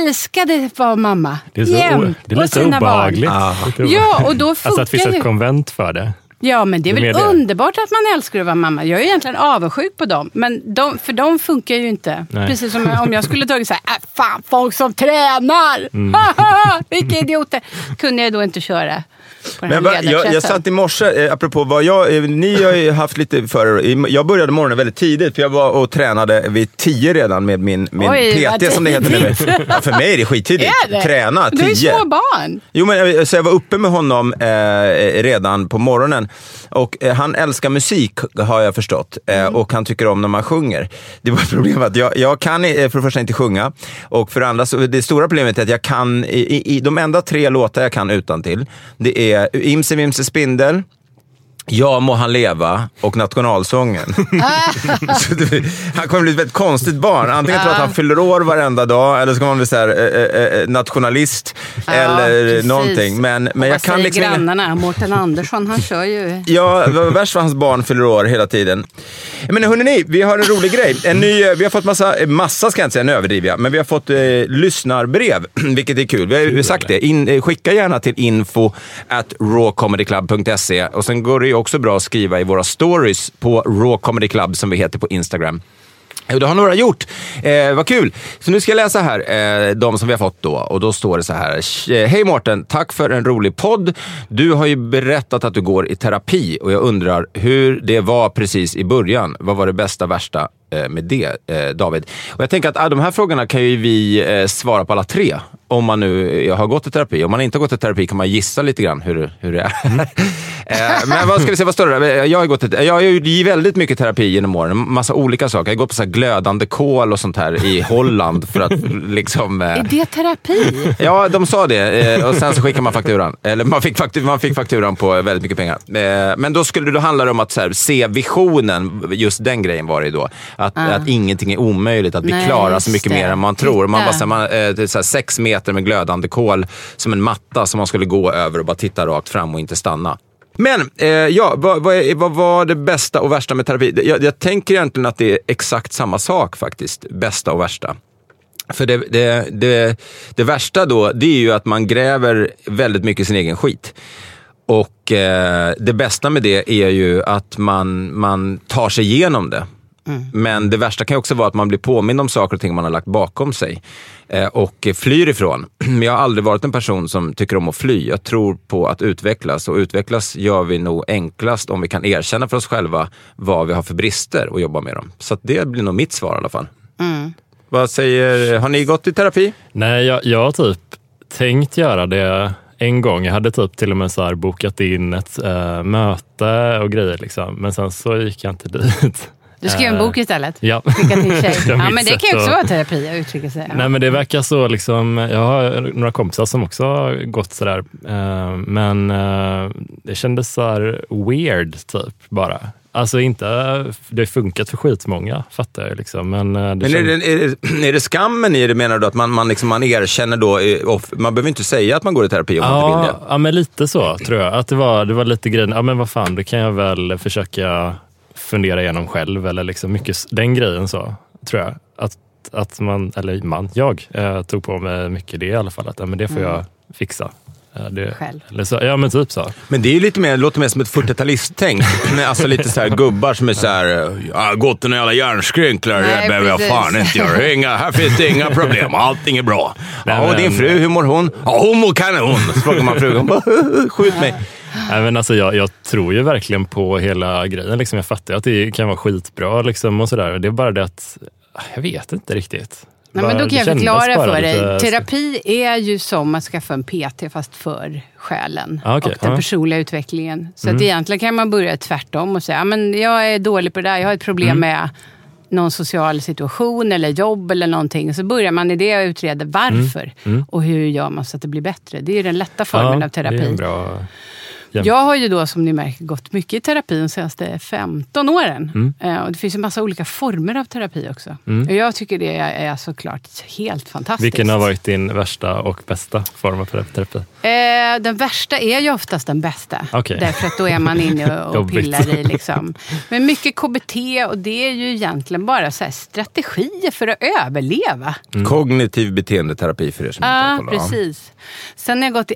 älskade att vara mamma. Det är, så o- Jämt det är på lite obehagligt. Obehagligt. Ja, och då Alltså att det finns ett konvent för det. Ja, men det är väl det. underbart att man älskar att vara mamma. Jag är egentligen avundsjuk på dem. Men de, för de funkar ju inte. Nej. Precis som om jag skulle tagit så här, äh, fan folk som tränar! Mm. Vilka idioter! Kunde jag då inte köra. Men va, jag, jag satt i morse, eh, apropå vad jag, eh, ni har ju haft lite för Jag började morgonen väldigt tidigt för jag var och tränade vid tio redan med min, min Oj, PT som det heter nu. Ja, för mig är det skittidigt. Är det? Träna Du är tio. små barn. Jo, men eh, så jag var uppe med honom eh, redan på morgonen. Och eh, han älskar musik, har jag förstått. Mm. Och han tycker om när man sjunger. Det var problemet att jag, jag kan för det första inte sjunga. Och för det andra, så, det stora problemet är att jag kan, i, i de enda tre låtar jag kan utan till det är Imse Vimse Spindel, Ja må han leva och nationalsången. så det, han kommer bli ett väldigt konstigt barn. Antingen tror jag att han fyller år varenda dag eller så kommer han bli så här, eh, eh, nationalist eller precis. någonting. Men, men jag Vad kan säger liksom... grannarna? Mårten Andersson, han kör ju... Ja, vad värst för hans barn fyller år hela tiden. Men hörni, vi har en rolig grej. En ny, eh, vi har fått massa, eh, massa ska jag inte säga, nu överdriver jag, men vi har fått eh, lyssnarbrev, vilket är kul. Vi har ju sagt det. In, eh, skicka gärna till info at rawcomedyclub.se och sen går det ju också bra att skriva i våra stories på Raw Comedy Club som vi heter på Instagram. Jo, det har några gjort. Eh, vad kul! Så nu ska jag läsa här, eh, de som vi har fått då. Och då står det så här. Eh, Hej Mårten, tack för en rolig podd. Du har ju berättat att du går i terapi och jag undrar hur det var precis i början. Vad var det bästa, värsta med det, eh, David? Och jag tänker att ah, de här frågorna kan ju vi eh, svara på alla tre. Om man nu eh, har gått i terapi. Om man inte har gått i terapi kan man gissa lite grann hur, hur det är. Eh, Men vad ska vi se, vad står det? Jag har, gått ett, jag har ju i väldigt mycket terapi genom åren. Massa olika saker. Jag har gått på så här glödande kol och sånt här i Holland för att liksom... eh, Är det terapi? Ja, de sa det. Eh, Och sen så skickar man fakturan. Eller man fick, faktur, man fick fakturan på väldigt mycket pengar. Eh, Men då skulle det handla om att så här, se visionen. Just den grejen var det då. Att, att ingenting är omöjligt. Att vi Nej, klarar så mycket det. mer än man tror. Man bara, så här, man, eh, så här, sex meter med glödande kol som en matta som man skulle gå över och bara titta rakt fram och inte stanna. Men eh, ja, vad, vad, vad var det bästa och värsta med terapi? Jag, jag tänker egentligen att det är exakt samma sak faktiskt. Bästa och värsta. För det, det, det, det värsta då, det är ju att man gräver väldigt mycket sin egen skit. Och eh, det bästa med det är ju att man, man tar sig igenom det. Men det värsta kan också vara att man blir påmind om saker och ting man har lagt bakom sig eh, och flyr ifrån. Men jag har aldrig varit en person som tycker om att fly. Jag tror på att utvecklas och utvecklas gör vi nog enklast om vi kan erkänna för oss själva vad vi har för brister och jobba med dem. Så att det blir nog mitt svar i alla fall. Vad säger, har ni gått i terapi? Nej, jag, jag har typ tänkt göra det en gång. Jag hade typ till och med så här bokat in ett eh, möte och grejer. Liksom. Men sen så gick jag inte dit. Du skrev en bok istället? Ja. Skicka till tjej. Ja, men det kan ju också att- vara terapi att uttrycka sig. Ja. Nej men det verkar så liksom, jag har några kompisar som också har gått sådär. Eh, men eh, det kändes så här weird typ bara. Alltså inte, det har funkat för skitmånga fattar jag liksom. Men, eh, det Men är det, är, det, är det skammen i det menar du? Att man, man, liksom, man erkänner då, eh, off- man behöver inte säga att man går i terapi om man inte vill Ja, det. ja, men lite så tror jag. Att det var, det var lite grejen, ja men vad fan, det kan jag väl försöka fundera igenom själv. Eller liksom mycket den grejen så, tror jag. Att, att man, eller man, jag eh, tog på mig mycket det i alla fall. Att ja, men det får jag fixa. Eh, det, Själv. Eller så, ja men typ så. Men det är ju lite mer, låter mer som ett 40-talist-tänk. Med alltså lite så här gubbar som är så här, jag har gått några jävla hjärnskrynklar, det behöver jag fan inte göra. Inga, här finns det inga problem, allting är bra. Nej, ja, och men- din fru, hur mår hon? Ja, hon mår kanon. Så frågar man frugan, skjut mig. Men alltså, jag, jag tror ju verkligen på hela grejen. Liksom, jag fattar att det kan vara skitbra liksom, och sådär. Det är bara det att, jag vet inte riktigt. Nej, men då kan jag förklara för lite- dig. Terapi är ju som att skaffa en PT fast för själen Ah, okej. och den Ja. personliga utvecklingen. Så att egentligen kan man börja tvärtom och säga, "Ja, men jag är dålig på det där, jag har ett problem med någon social situation eller jobb eller någonting. Så börjar man i det och utreder varför och hur gör man så att det blir bättre. Det är den lätta formen ja, av terapi. En Jag har ju då som ni märker gått mycket i terapi de senaste 15 åren. Eh, och det finns ju massa olika former av terapi också. Och jag tycker det är, såklart helt fantastiskt. Vilken har varit din värsta och bästa form av terapi? Eh, den värsta är ju oftast den bästa. Okej. Därför att då är man inne och, pillar i. Liksom. Men mycket KBT och det är ju egentligen bara så här strategier för att överleva. Kognitiv beteendeterapi för er som Ja, inte har koll. Ja. precis. Sen har jag gått i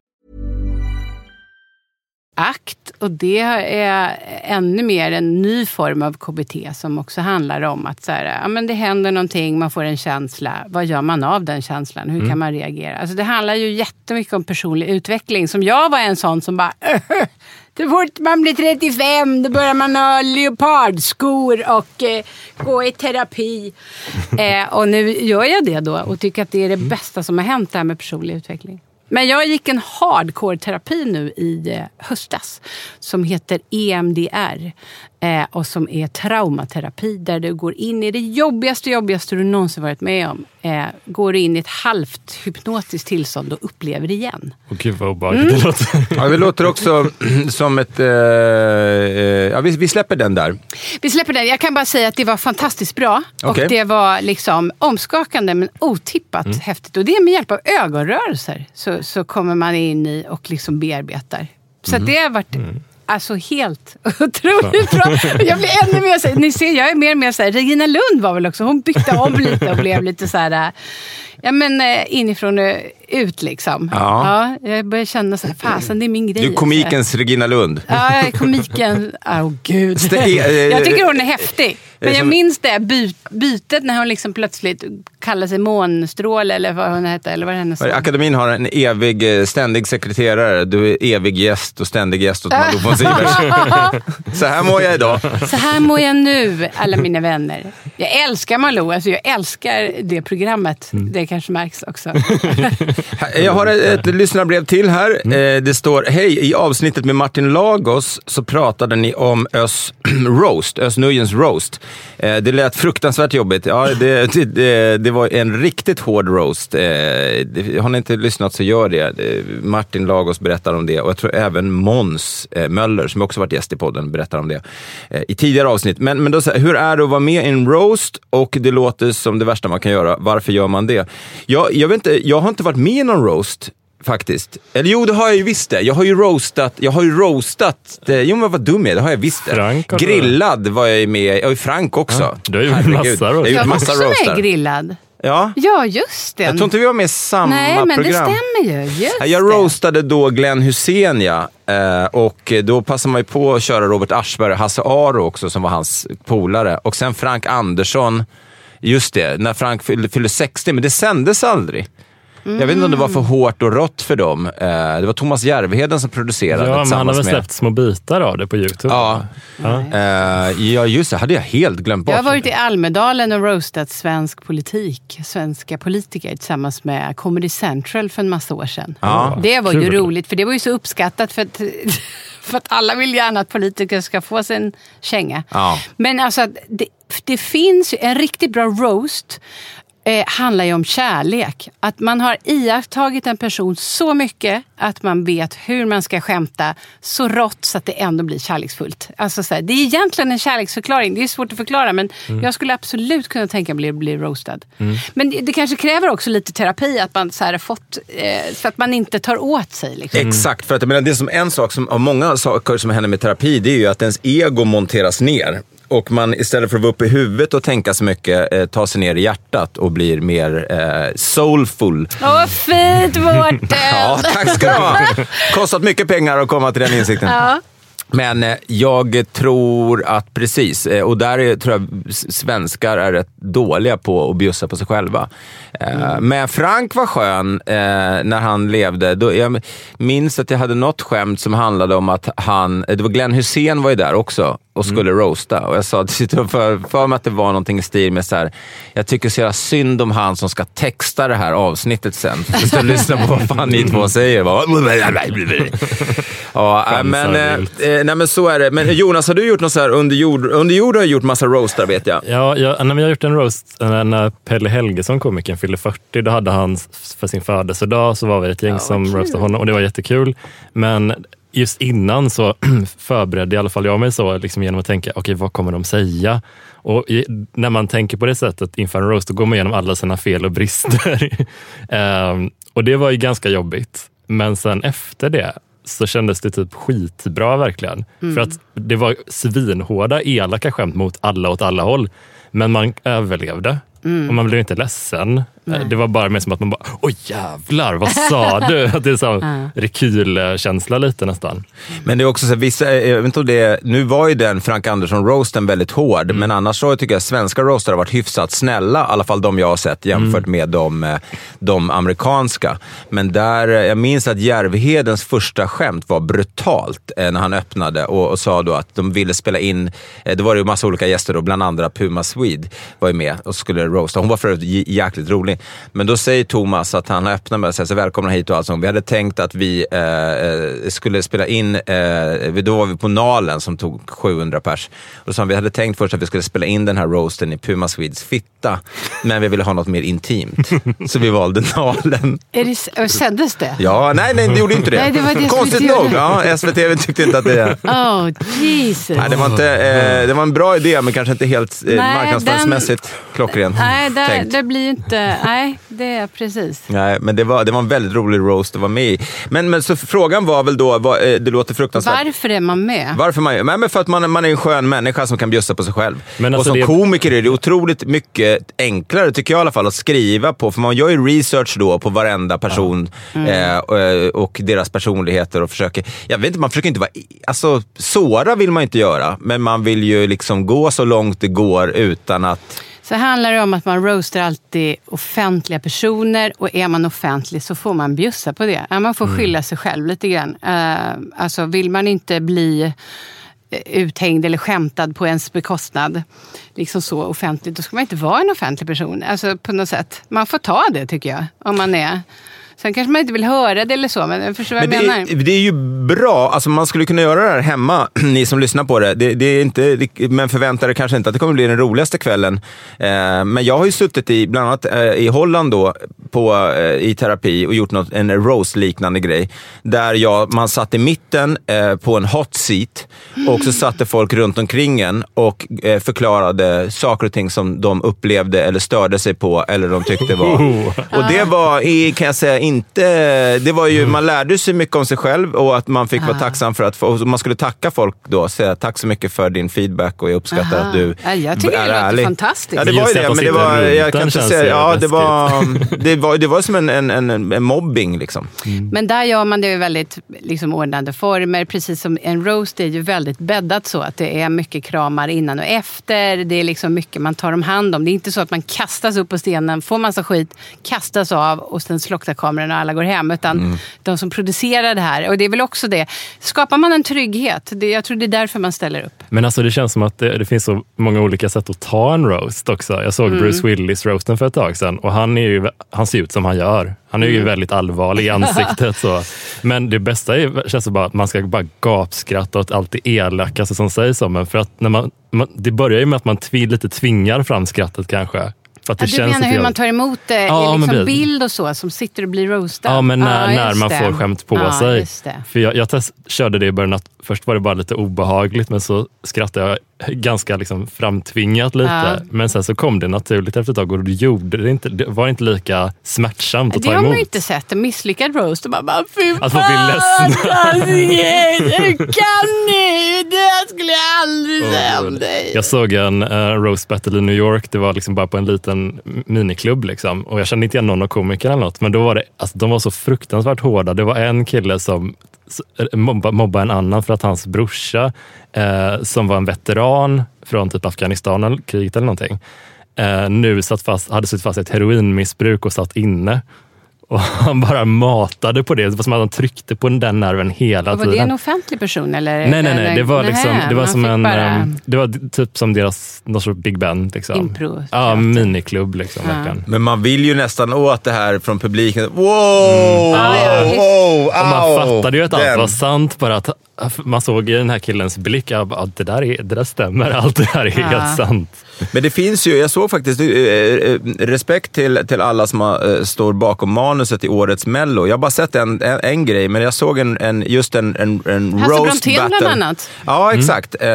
Akt och det är ännu mer en ny form av KBT som också handlar om att så här, ja, men det händer någonting, man får en känsla. Vad gör man av den känslan? Hur kan man reagera? Alltså det handlar ju jättemycket om personlig utveckling. Som jag var en sån som bara så fort man blir 35 då börjar man ha leopardskor och eh, gå i terapi. Eh, och nu gör jag det då och tycker att det är det bästa som har hänt det här med personlig utveckling. Men jag gick en hardcore-terapi nu i eh, höstas som heter EMDR eh, och som är traumaterapi där du går in i det jobbigaste, jobbigaste du någonsin varit med om. Eh, går in i ett halvt hypnotiskt tillstånd och upplever igen. Och gud vad obehagligt det låter. Ja, det låter också som ett... Eh, eh, ja, vi, vi släpper den där. Vi släpper den. Jag kan bara säga att det var fantastiskt bra. Okej. Och det var liksom omskakande men otippat häftigt. Och det är med hjälp av ögonrörelser så, så kommer man in i och liksom bearbetar. Så att det har varit alltså helt otroligt bra. Jag blir ännu mer så här, ni ser jag är mer och mer så här, Regina Lund var väl också, hon bytte om lite och blev lite så här, äh, ja men äh, inifrån och ut liksom. Ja. Ja, jag börjar känna så här, fasen det är min grej. Du är komikens Regina Lund. Ja, jag är komiken. Åh oh, gud. Stä- eh, jag tycker hon är häftig. Men jag minns det by bytet när hon liksom plötsligt kallade sig Månstråle eller vad hon hette. Eller vad hennes Akademin har en evig, eh, ständig sekreterare. Du är evig gäst och ständig gäst hos Malou von Sivers. Så här mår jag idag. Så här mår jag nu, alla mina vänner. Jag älskar Malou. Alltså jag älskar det programmet. Det kanske märks också. Jag har ett, ett lyssnarbrev till här. Eh, Det står, hej, i avsnittet med Martin Lagos så pratade ni om Ös roast, Ös Nujens roast. Eh, Det lät fruktansvärt jobbigt. Ja, det, det, det, det var en riktigt hård roast. Eh, Har ni inte lyssnat så gör det. Martin Lagos berättar om det och jag tror även Måns Möller, som också varit gäst i podden, berättar om det i tidigare avsnitt. Men, men då, så här, hur är det att vara med i en roast? Och det låter som det värsta man kan göra. Varför gör man det? Jag, jag, vet inte, jag har inte varit med i någon roast faktiskt. Eller jo, det har jag ju visst det. Jag har ju roastat. Jag har ju roastat. Det, jo, men vad dum jag är, det har jag visst det. Frank Grillad var jag ju med och Frank också. Ja, du har gjort Herregud. massa roast. Jag har Jag var massa också roastar. med grillad. Ja. Ja, just det. Jag tror inte vi var med i samma Nej, men program. det stämmer ju. Just Ja, Jag roastade då Glenn Hussein, ja. Eh, och då passade man ju på att köra Robert Aschberg och Hasse Aro också, som var hans polare. Och sen Frank Andersson. Just det, när Frank fyllde, fyllde 60, men det sändes aldrig. Jag vet inte om det var för hårt och rått för dem. Eh, det var Thomas Järvheden som producerade Ja, men han har tillsammans väl med... släppt små bitar av det på YouTube? Ja. Eh, ja, just det. hade jag helt glömt bort. Jag har varit i Almedalen och roastat svensk politik, svenska politiker tillsammans med Comedy Central för en massa år sedan. Ja, det var ju kul. roligt, för det var ju så uppskattat för att, för att alla vill gärna att politiker ska få sin känga. Ja. Men alltså, det, det finns ju en riktigt bra roast eh, handlar ju om kärlek. Att man har iakttagit en person så mycket att man vet hur man ska skämta så rått så att det ändå blir kärleksfullt. Alltså, så här, det är egentligen en kärleksförklaring. Det är svårt att förklara men jag skulle absolut kunna tänka mig att bli, roastad. Men det, det kanske kräver också lite terapi att man så här, har fått, eh, så att man inte tar åt sig. Liksom. Exakt, för att menar, det är som en sak som, av många saker som händer med terapi, det är ju att ens ego monteras ner. Och man istället för att vara uppe i huvudet och tänka så mycket eh, tar sig ner i hjärtat och blir mer eh, soulful. Åh, vad fint Mårten! Ja, tack ska du ha. Kostat mycket pengar att komma till den insikten. Ja. Men eh, jag tror att precis, eh, och där är, tror jag svenskar är rätt dåliga på att bjussa på sig själva. Eh, Men Frank var skön när han levde. Jag minns att jag hade något skämt som handlade om att han, det var Glenn Hussein var ju där också och skulle roasta. Och jag sa för, för mig att det var någonting i stil med så här, jag tycker så jävla synd om han som ska texta det här avsnittet sen. Så ska jag lyssna på vad fan ni två säger. Bara, ja, äh, men, eh, eh, nej, men så är det. Men Jonas, har du gjort något så här under jord? Under jord har jag gjort massa roastar vet jag. Ja, jag, när vi har gjort en roast eh, när Pelle Helgesson, komikern, fyllde 40. Då hade han för sin födelsedag så var vi ett gäng som roastade honom och det var jättekul. Men just innan så förberedde i alla fall jag mig så liksom genom att tänka, okej vad kommer de säga? Och när man tänker på det sättet inför en roast, då går man igenom alla sina fel och brister. Ehm, och det var ju ganska jobbigt. Men sen efter det så kändes det typ skitbra verkligen. För att det var svinhårda, elaka skämt mot alla åt alla håll. Men man överlevde. Och man blev inte ledsen. Det var bara mer som att man bara, oj jävlar, vad sa du? Att det är så rekylkänsla lite nästan. Men det är också så här, vissa, jag vet inte om det nu var ju den Frank Andersson-roasten väldigt hård, men annars så tycker jag svenska roaster har varit hyfsat snälla, i alla fall de jag har sett jämfört med de, eh, de amerikanska. Men där, eh, jag minns att Järvhedens första skämt var brutalt eh, när han öppnade och, och sa då att de ville spela in, eh, det var ju massa olika gäster då, bland andra Puma Swede var ju med och skulle roasta. Hon var för jäkligt rolig. Men då säger Thomas att han öppnar med att säga så välkomna hit och allt sånt. Vi hade tänkt att vi eh, eh, skulle spela in, eh, då var vi på Nalen som tog 700 pers. Och han, vi hade tänkt först att vi skulle spela in den här roasten i Puma Swedes fitta, men vi ville ha något mer intimt. Så vi valde Nalen. Är det, sändes det? Ja, nej, nej, det gjorde inte det. Nej, det var det Konstigt nog. Ja, SVT tyckte inte att det... Oh, Jesus. Nej, det, var inte, eh, det var en bra idé, men kanske inte helt eh, marknadsföringsmässigt klockrent Nej, där, tänkt. det blir inte... Nej, det är precis. Nej, men det var, det var en väldigt rolig roast att vara med i. Men, men så frågan var väl då, vad, eh, det låter fruktansvärt. Varför är man med? Varför man, nej, men för att man, man är en skön människa som kan bjussa på sig själv. Men och alltså som det- komiker är det otroligt mycket enklare, tycker jag i alla fall, att skriva på. För man gör ju research då på varenda person eh, och, och deras personligheter och försöker, jag vet inte, man försöker inte vara, alltså såra vill man inte göra, men man vill ju liksom gå så långt det går utan att Så handlar det om att man roastar alltid offentliga personer och är man offentlig så får man bjussa på det. Man får skylla sig själv lite grann. Uh, alltså vill man inte bli eh, uthängd eller skämtad på ens bekostnad, liksom så offentligt, då ska man inte vara en offentlig person. Alltså på något sätt. Man får ta det tycker jag, om man är. Sen kanske man inte vill höra det eller så, men jag förstår vad Men jag det, menar. är, det är ju bra, alltså man skulle kunna göra det här hemma, ni som lyssnar på det. det, det är inte, men förväntar er kanske inte att det kommer bli den roligaste kvällen. Eh, men jag har ju suttit i, bland annat eh, i Holland då, på, eh, i terapi och gjort något, en roast-liknande grej. Där jag, man satt i mitten eh, på en hot seat och så satte folk runt omkring en och eh, förklarade saker och ting som de upplevde eller störde sig på eller de tyckte var... Och det var, i, kan jag säga, inte... Det var ju, man lärde sig mycket om sig själv och att man fick vara tacksam för att man skulle tacka folk då. Säga tack så mycket för din feedback och jag uppskattar Aha. att du Ja, jag tycker är det låter ärlig. fantastiskt. Ja, det var ju det, men det var, jag kan inte säga, ja, det var, det var, det var som en, en, en, en mobbing liksom. Men där gör man det i väldigt liksom, ordnade former. Precis som en roast är ju väldigt bäddat så att det är mycket kramar innan och efter. Det är liksom mycket man tar om hand om. Det är inte så att man kastas upp på stenen, får massa skit, kastas av och sen slocknar kameran och alla går hem. Utan de som producerar det här, och det är väl också det. Skapar man en trygghet, det, jag tror det är därför man ställer upp. Men alltså det känns som att det, det finns så många olika sätt att ta en roast också. Jag såg Bruce Willis-roasten för ett tag sedan och han, är ju, han ser ut som han gör. Han är ju väldigt allvarlig i ansiktet. Så. Men det bästa är, känns bara att man ska bara gapskratta åt allt det elakaste som sägs om en. För att när man, man, det börjar ju med att man tvi, lite tvingar fram skrattet kanske. För att det Ja, du känns menar hur grann- man tar emot det Ja, i liksom bild och så, som sitter och blir roastad? Ja, men när, Ja, när man det. får skämt på ja, sig. För jag, jag test, körde det i början att först var det bara lite obehagligt men så skrattade jag ganska liksom framtvingat lite. Ja. Men sen så kom det naturligt efter ett tag och det, gjorde det, inte, det var inte lika smärtsamt att Det ta har man emot. ju inte sett. En misslyckad roast. Och man bara, fy Att folk blir ledsna. Hur kan ni? Det skulle jag aldrig säga om dig. Jag såg en uh, roast battle i New York. Det var liksom bara på en liten miniklubb. Liksom. Och jag kände inte igen någon av komikerna eller något. Men då var det, alltså, de var så fruktansvärt hårda. Det var en kille som mobba- en annan för att hans brorsa, eh, som var en veteran från typ Afghanistan eller kriget eller någonting, eh, nu satt fast, hade suttit fast i ett heroinmissbruk och satt inne. Och han bara matade på det. Det var som att han tryckte på den nerven hela Och var tiden. det en offentlig person? Eller? Nej, nej, nej. Det var, liksom, det var som en... bara- ehm, Det var typ som deras någon sorts big band. Liksom. Impro, Ja, miniklubb liksom. Verkligen. Men man vill ju nästan åt det här från publiken. Wow! Ja, ja, visst. wow Och man fattade ju att allt den. var sant. Bara att man såg i den här killens blick att det, där är, det där stämmer. Allt det här är Ja. helt sant. Men det finns ju, jag såg faktiskt, eh, eh, respekt till, till alla som har, eh, står bakom manuset i årets Mello. Jag har bara sett en, en, en grej, men jag såg en, en, just en, en, en Hasse roast Brontén battle. bland annat. Ja, exakt. Eh,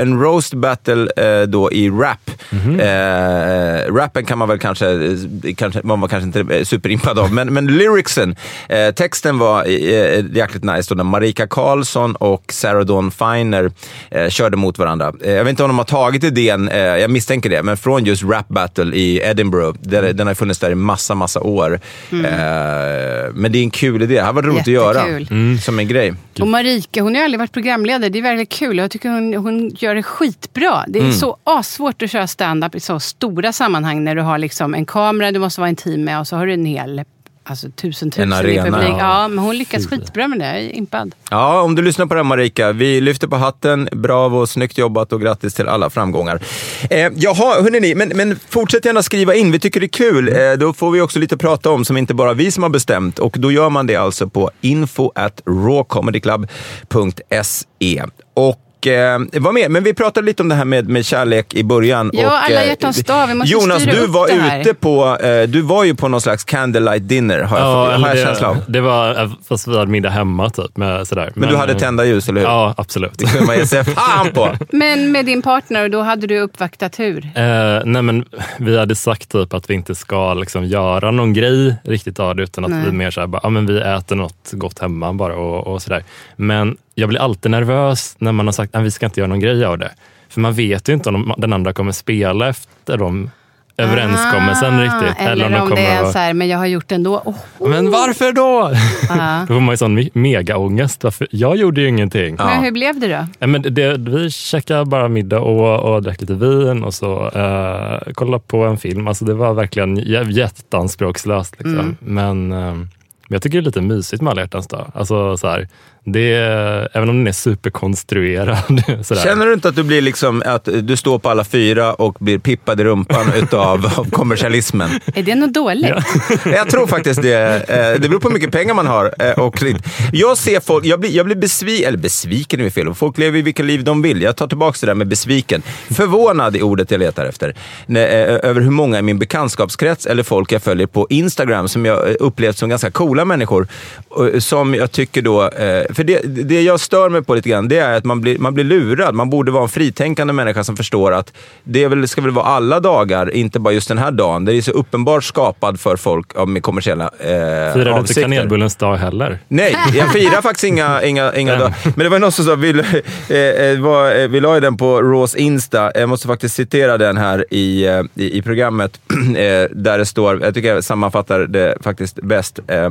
en roast battle då i rap. Eh, rappen kan man väl kanske, kanske man var kanske inte superimpad av, men, men lyricsen, eh, texten var eh, jäkligt nice då när Marika Karlsson och Sarah Dawn Finer eh, körde mot varandra. Eh, jag vet inte om de har tagit idén, eh, jag misstänker det, men från just rap battle i Edinburgh. Där, Den har funnits där i massa, massa år. Mm. Eh, men det är en kul idé. Det här var roligt att göra. Jättekul. Som en grej. Och Marika, hon har aldrig varit programledare. Det är väldigt kul. Jag tycker hon, hon gör det skitbra. Det är Mm. så assvårt att köra stand-up i så stora sammanhang när du har liksom en kamera du måste vara intim med och så har du en hel alltså, tusen tusen En i arena, publik. ja. Ja, men hon lyckas skitbra med det. Jag är impad. Ja, om du lyssnar på det här Marika, vi lyfter på hatten. Bravo, snyggt jobbat och grattis till alla framgångar. Eh, jaha, hörni, men, men fortsätt gärna skriva in, vi tycker det är kul. Eh, då får vi också lite prata om som inte bara vi som har bestämt och då gör man det alltså på info at rawcomedyclub.se. Och eh, vad mer? Men vi pratade lite om det här med, med kärlek i början. Ja, och, alla eh, hjärtans dag. Vi måste Jonas, styra du upp var det här. ute på, eh, du var ju på någon slags candlelight dinner, har jag, har eller jag det, känsla av. det var, fast vi hade middag hemma typ. Med, sådär. Men, du hade eh, tända ljus, eller hur? Ja, absolut. Det kunde man ge sig fan på. Men med din partner, och då hade du uppvaktat hur? Eh, nej men vi hade sagt typ att vi inte ska liksom göra någon grej riktigt av det utan att Nej. vi mer så här, bara, ah, men vi äter något gott hemma bara och, och sådär. Men jag blir alltid nervös när man har sagt att vi ska inte göra någon grej av det. För man vet ju inte om den andra kommer spela efter de överenskommelsen Ah, riktigt. Eller, om de om det är att- så här, men jag har gjort det ändå. Oh. Men varför då? Då får man ju sån me- megaångest. Varför? Jag gjorde ju ingenting. Men hur blev det då? Men det, vi käkade bara middag och, och drack lite vin och så eh, kollade på en film. Alltså det var verkligen jä- jätteanspråkslöst. Liksom. Mm. Men, eh, men jag tycker det är lite mysigt med alla hjärtans dag. Alltså, så här, det även om den är superkonstruerad. Sådär. Känner du inte att du blir liksom, att du står på alla fyra och blir pippad i rumpan utav av kommersialismen? Är det något dåligt? Jag tror faktiskt det. Eh, Det beror på hur mycket pengar man har. eh, Och jag ser folk, jag blir, jag blir besviken, eller besviken är ju fel, folk lever vilka liv de vill. Jag tar tillbaka det där med besviken. Förvånad är ordet jag letar efter. Eh, Över hur många i min bekantskapskrets eller folk jag följer på Instagram som jag upplevt som ganska coola människor. och Som jag tycker då, för det, det jag stör mig på lite grann, det är att man blir, man blir lurad. Man borde vara en fritänkande människa som förstår att det väl, ska väl vara alla dagar, inte bara just den här dagen. Det är så uppenbart skapad för folk med kommersiella eh, Firar du inte kanelbullens dag heller? Nej, jag firar faktiskt inga, inga, inga dagar. Men det var någon som sa, vi, eh, eh, var, eh, vi la ju den på Raws Insta. Jag måste faktiskt citera den här i, eh, i, i programmet. eh, där det står, jag tycker jag sammanfattar det faktiskt bäst. Eh,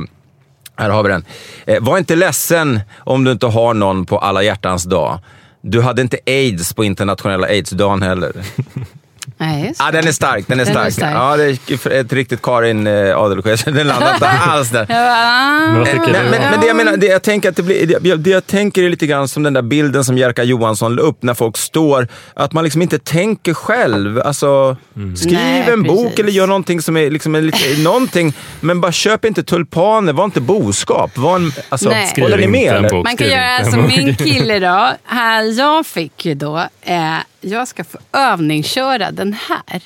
här har vi den. Eh, var inte ledsen om du inte har någon på alla hjärtans dag. Du hade inte aids på internationella aidsdagen heller. Nej, Ja, den är stark. Den är Den är stark. stark. Ja, det är ett riktigt Karin eh, Adelsköld. Den landar inte alls där. Men ah. det jag menar, det jag tänker att det blir, det, jag- det jag tänker är lite grann som den där bilden som Jerka Johansson la upp när folk står, att man liksom inte tänker själv. Alltså, skriv Nej, en bok precis. eller gör någonting som är liksom en lite, någonting, men bara köp inte tulpaner, var inte boskap. Var en, alltså, Nej. Skriv håller ni inte med bok. Man kan göra som bok. min kille då. Här jag fick ju då, eh, jag ska få övningsköra den här.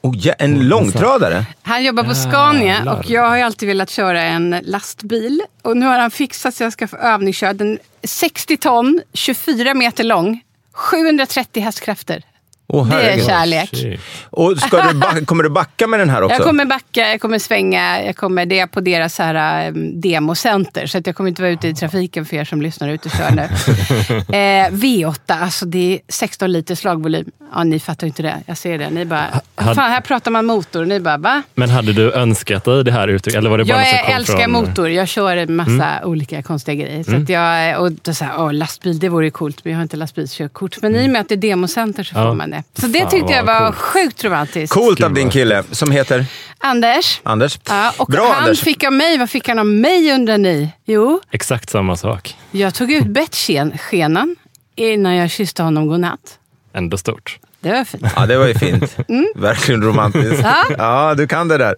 Oh, ja, en långtradare? Han jobbar på Scania och jag har ju alltid velat köra en lastbil. Och nu har han fixat så jag ska få övningsköra den 60 ton, 24 meter lång, 730 hästkrafter. Åh, Det är kärlek. Shit. Och ska du kommer du backa med den här också? Jag kommer backa, jag kommer svänga, jag kommer, det är på deras så här, um, democenter. Så att jag kommer inte vara ute i trafiken för er som lyssnar ute och kör nu. eh, V8, alltså det är 16 liter slagvolym. Ja, ni fattar inte det. Jag ser det. Ni bara, had- fan här pratar man motor. Och ni bara, va? Men hade du önskat dig det här uttrycket? Eller var det bara Jag som älskar från... motor. Jag kör en massa olika konstiga grejer. Så att jag, och då så här, åh, lastbil, det vore ju coolt. Men jag har inte lastbilskörkort. Men i och med att det är democenter så Ja. får man det. Så det Fan, tyckte jag var coolt. sjukt romantiskt. Coolt av din kille som heter Anders. Anders. Ja, och Bra han Anders. fick av mig, vad fick han av mig undrar ni? Jo, Exakt samma sak. jag tog ut bettskenan innan jag kysste honom godnatt. Ändå stort. Det var fint. Ja, det var ju fint. Verkligen romantiskt. Ja. Ja, du kan det där.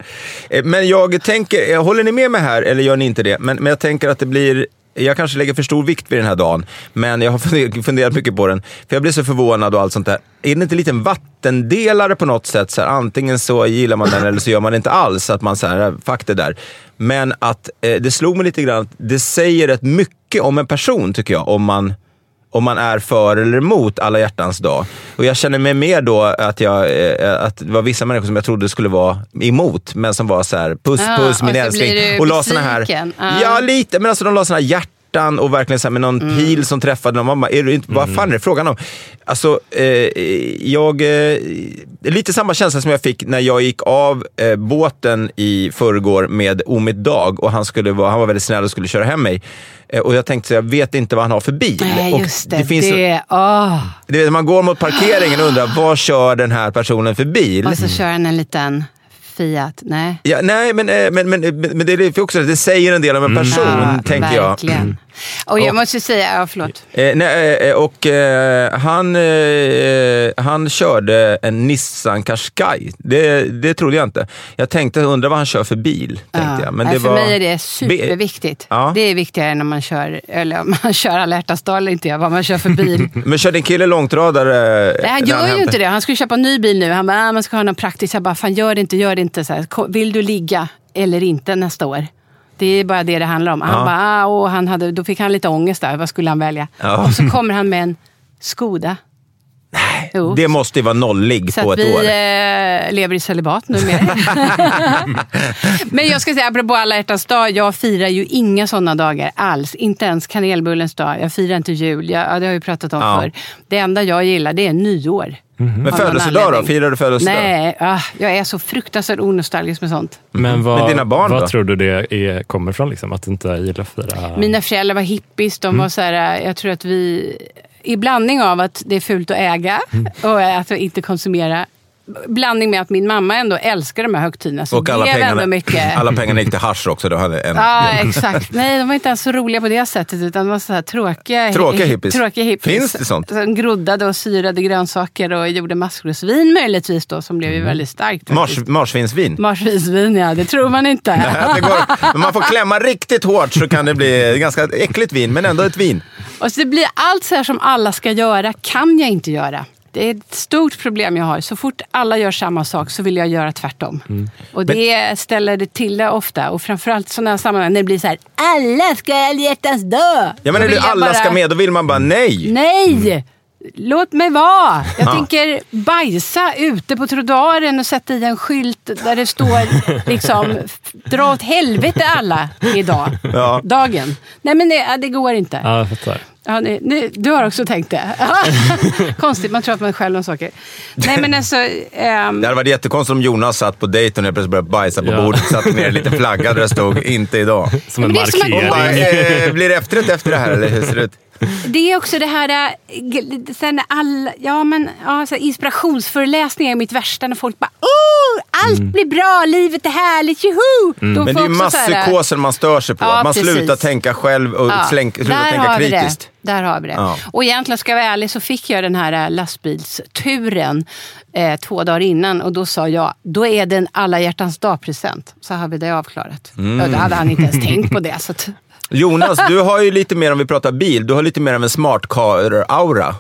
Eh, Men jag tänker, eh, håller ni med mig här, eller gör ni inte det? Men, men jag tänker att det blir, jag kanske lägger för stor vikt vid den här dagen, men jag har funderat mycket på den. För jag blir så förvånad och allt sånt där. Är det inte en liten vattendelare på något sätt? Så här, antingen så gillar man den eller så gör man det inte alls. Att man säger, fuck det där. Men att eh, det slog mig lite grann att det säger rätt mycket om en person, tycker jag, om man om man är för eller emot alla hjärtans dag. Och jag känner mig mer då att, jag, eh, att det var vissa människor som jag trodde skulle vara emot, men som var så här, puss puss min och så älskling. Och la såna här. Ja. ja lite, men alltså de la såna här hjärtan och verkligen så här med någon pil som träffade någon. Man bara, är du inte, Vad fan är det frågan om? Alltså, eh, jag... Eh, lite samma känsla som jag fick när jag gick av eh, båten i förrgår med Omid Dag och han, skulle vara, han var väldigt snäll och skulle köra hem mig. Eh, och jag tänkte, så jag vet inte vad han har för bil. Nej, och just det. Det, finns, åh. du vet, man går mot parkeringen och undrar, vad kör den här personen för bil? Och så kör han en liten Fiat. Nej. Ja, nej, men, eh, men, men, men, men det är också, det säger en del om en person, Ja, tänker jag. verkligen. Och jag Och- måste säga, ja förlåt. Eh, nej, eh, och eh, han, eh, han körde en Nissan Qashqai. Det, det trodde jag inte. Jag tänkte, undra vad han kör för bil. Tänkte Ja. jag. Men Nej, det för var, mig är det superviktigt. Ja. Det är viktigare när man kör, eller om man kör alla hjärtans dag eller inte, vad man kör för bil. Men kör din kille långtradare? Nej, han gör ju hämtar- inte det. Han skulle köpa en ny bil nu. Han bara, ah, man ska ha något praktiskt. Jag bara, fan gör det inte, gör det inte. Så här, "Ko- vill du ligga eller inte nästa år? Det är bara det det handlar om. Han Ja. bara, ah, och han hade, då fick han lite ångest där. Vad skulle han välja? Ja. Och så kommer han med en Skoda. Nej. Jo. Det måste ju vara nollig Så på ett vi år. eh, lever i celibat numera. Men jag ska säga, apropå alla hjärtans dag, jag firar ju inga sådana dagar alls. Inte ens kanelbullens dag. Jag firar inte jul. Jag, ja, det har jag ju pratat om Ja. förr. Det enda jag gillar, det är nyår. Men av någon födelsedag då? Firar du födelsedag? Nej, ah, jag är så fruktansvärt onostalgisk med sånt. Men vad, Men dina barn vad då? tror du det är, kommer från? Liksom, att du inte gillar att fira? Mina föräldrar var hippies. De var så här, jag tror att vi... I blandning av att det är fult att äga och att inte konsumera. Blandning med att min mamma ändå älskar de här högtiderna. Så Och alla pengarna, mycket... alla pengarna gick till hasch också. Du hade en, Ja, exakt. Nej, de var inte alls så roliga på det sättet. Utan de var så här tråkiga, Tråkiga hippies. Tråkiga hippies. Finns det sånt? Som groddade och syrade grönsaker och gjorde maskrosvin möjligtvis då, som blev ju väldigt starkt. Mars, marsvinsvin. Marsvinsvin, ja. Det tror man inte. Det går, men man får klämma riktigt hårt så kan det bli ganska äckligt vin, men ändå ett vin. Och så det blir allt så här som alla ska göra, kan jag inte göra. Det är ett stort problem jag har. Så fort alla gör samma sak så vill jag göra tvärtom. Mm. Och det ställer det till det ofta. Och framförallt sådana här sammanhang när det blir så här, alla ska alla hjärtans dag. Ja, men när du alla bara, ska med, då vill man bara nej. Nej! Låt mig vara! Jag Ja. tänker bajsa ute på trottoaren och sätta i en skylt där det står liksom dra åt helvete alla idag. Ja. Dagen. Nej men det, det går inte. Ja. Ja, ni, ni, du har också tänkt det? Konstigt, man tror att man är själv om saker. Nej men alltså... ehm, Det hade varit jättekonstigt om Jonas satt på dejten och helt plötsligt började bajsa på Ja. bordet, satte ner en liten flagga där det stod “Inte idag”. Som en är som bara, markering. eh, blir det efterrätt efter det här eller hur ser det ut? Det är också det här, g- sen när alla, ja, men, ja, så här inspirationsföreläsningar är mitt värsta när folk bara allt blir bra, livet är härligt, joho! De Mm. Men det är ju masspsykosen man stör sig på. Ja, man precis. slutar tänka själv och Ja, släng, slutar där tänka kritiskt. Det. Där har vi det. Ja. Och egentligen ska jag vara ärlig så fick jag den här äh, lastbilsturen eh, två dagar innan och då sa jag, då är det en alla hjärtans dag-present. Så har vi det avklarat. Mm. Ja, då hade han inte ens tänkt på det. Så att, Jonas, du har ju lite mer, om vi pratar bil, du har lite mer av en smart car-aura.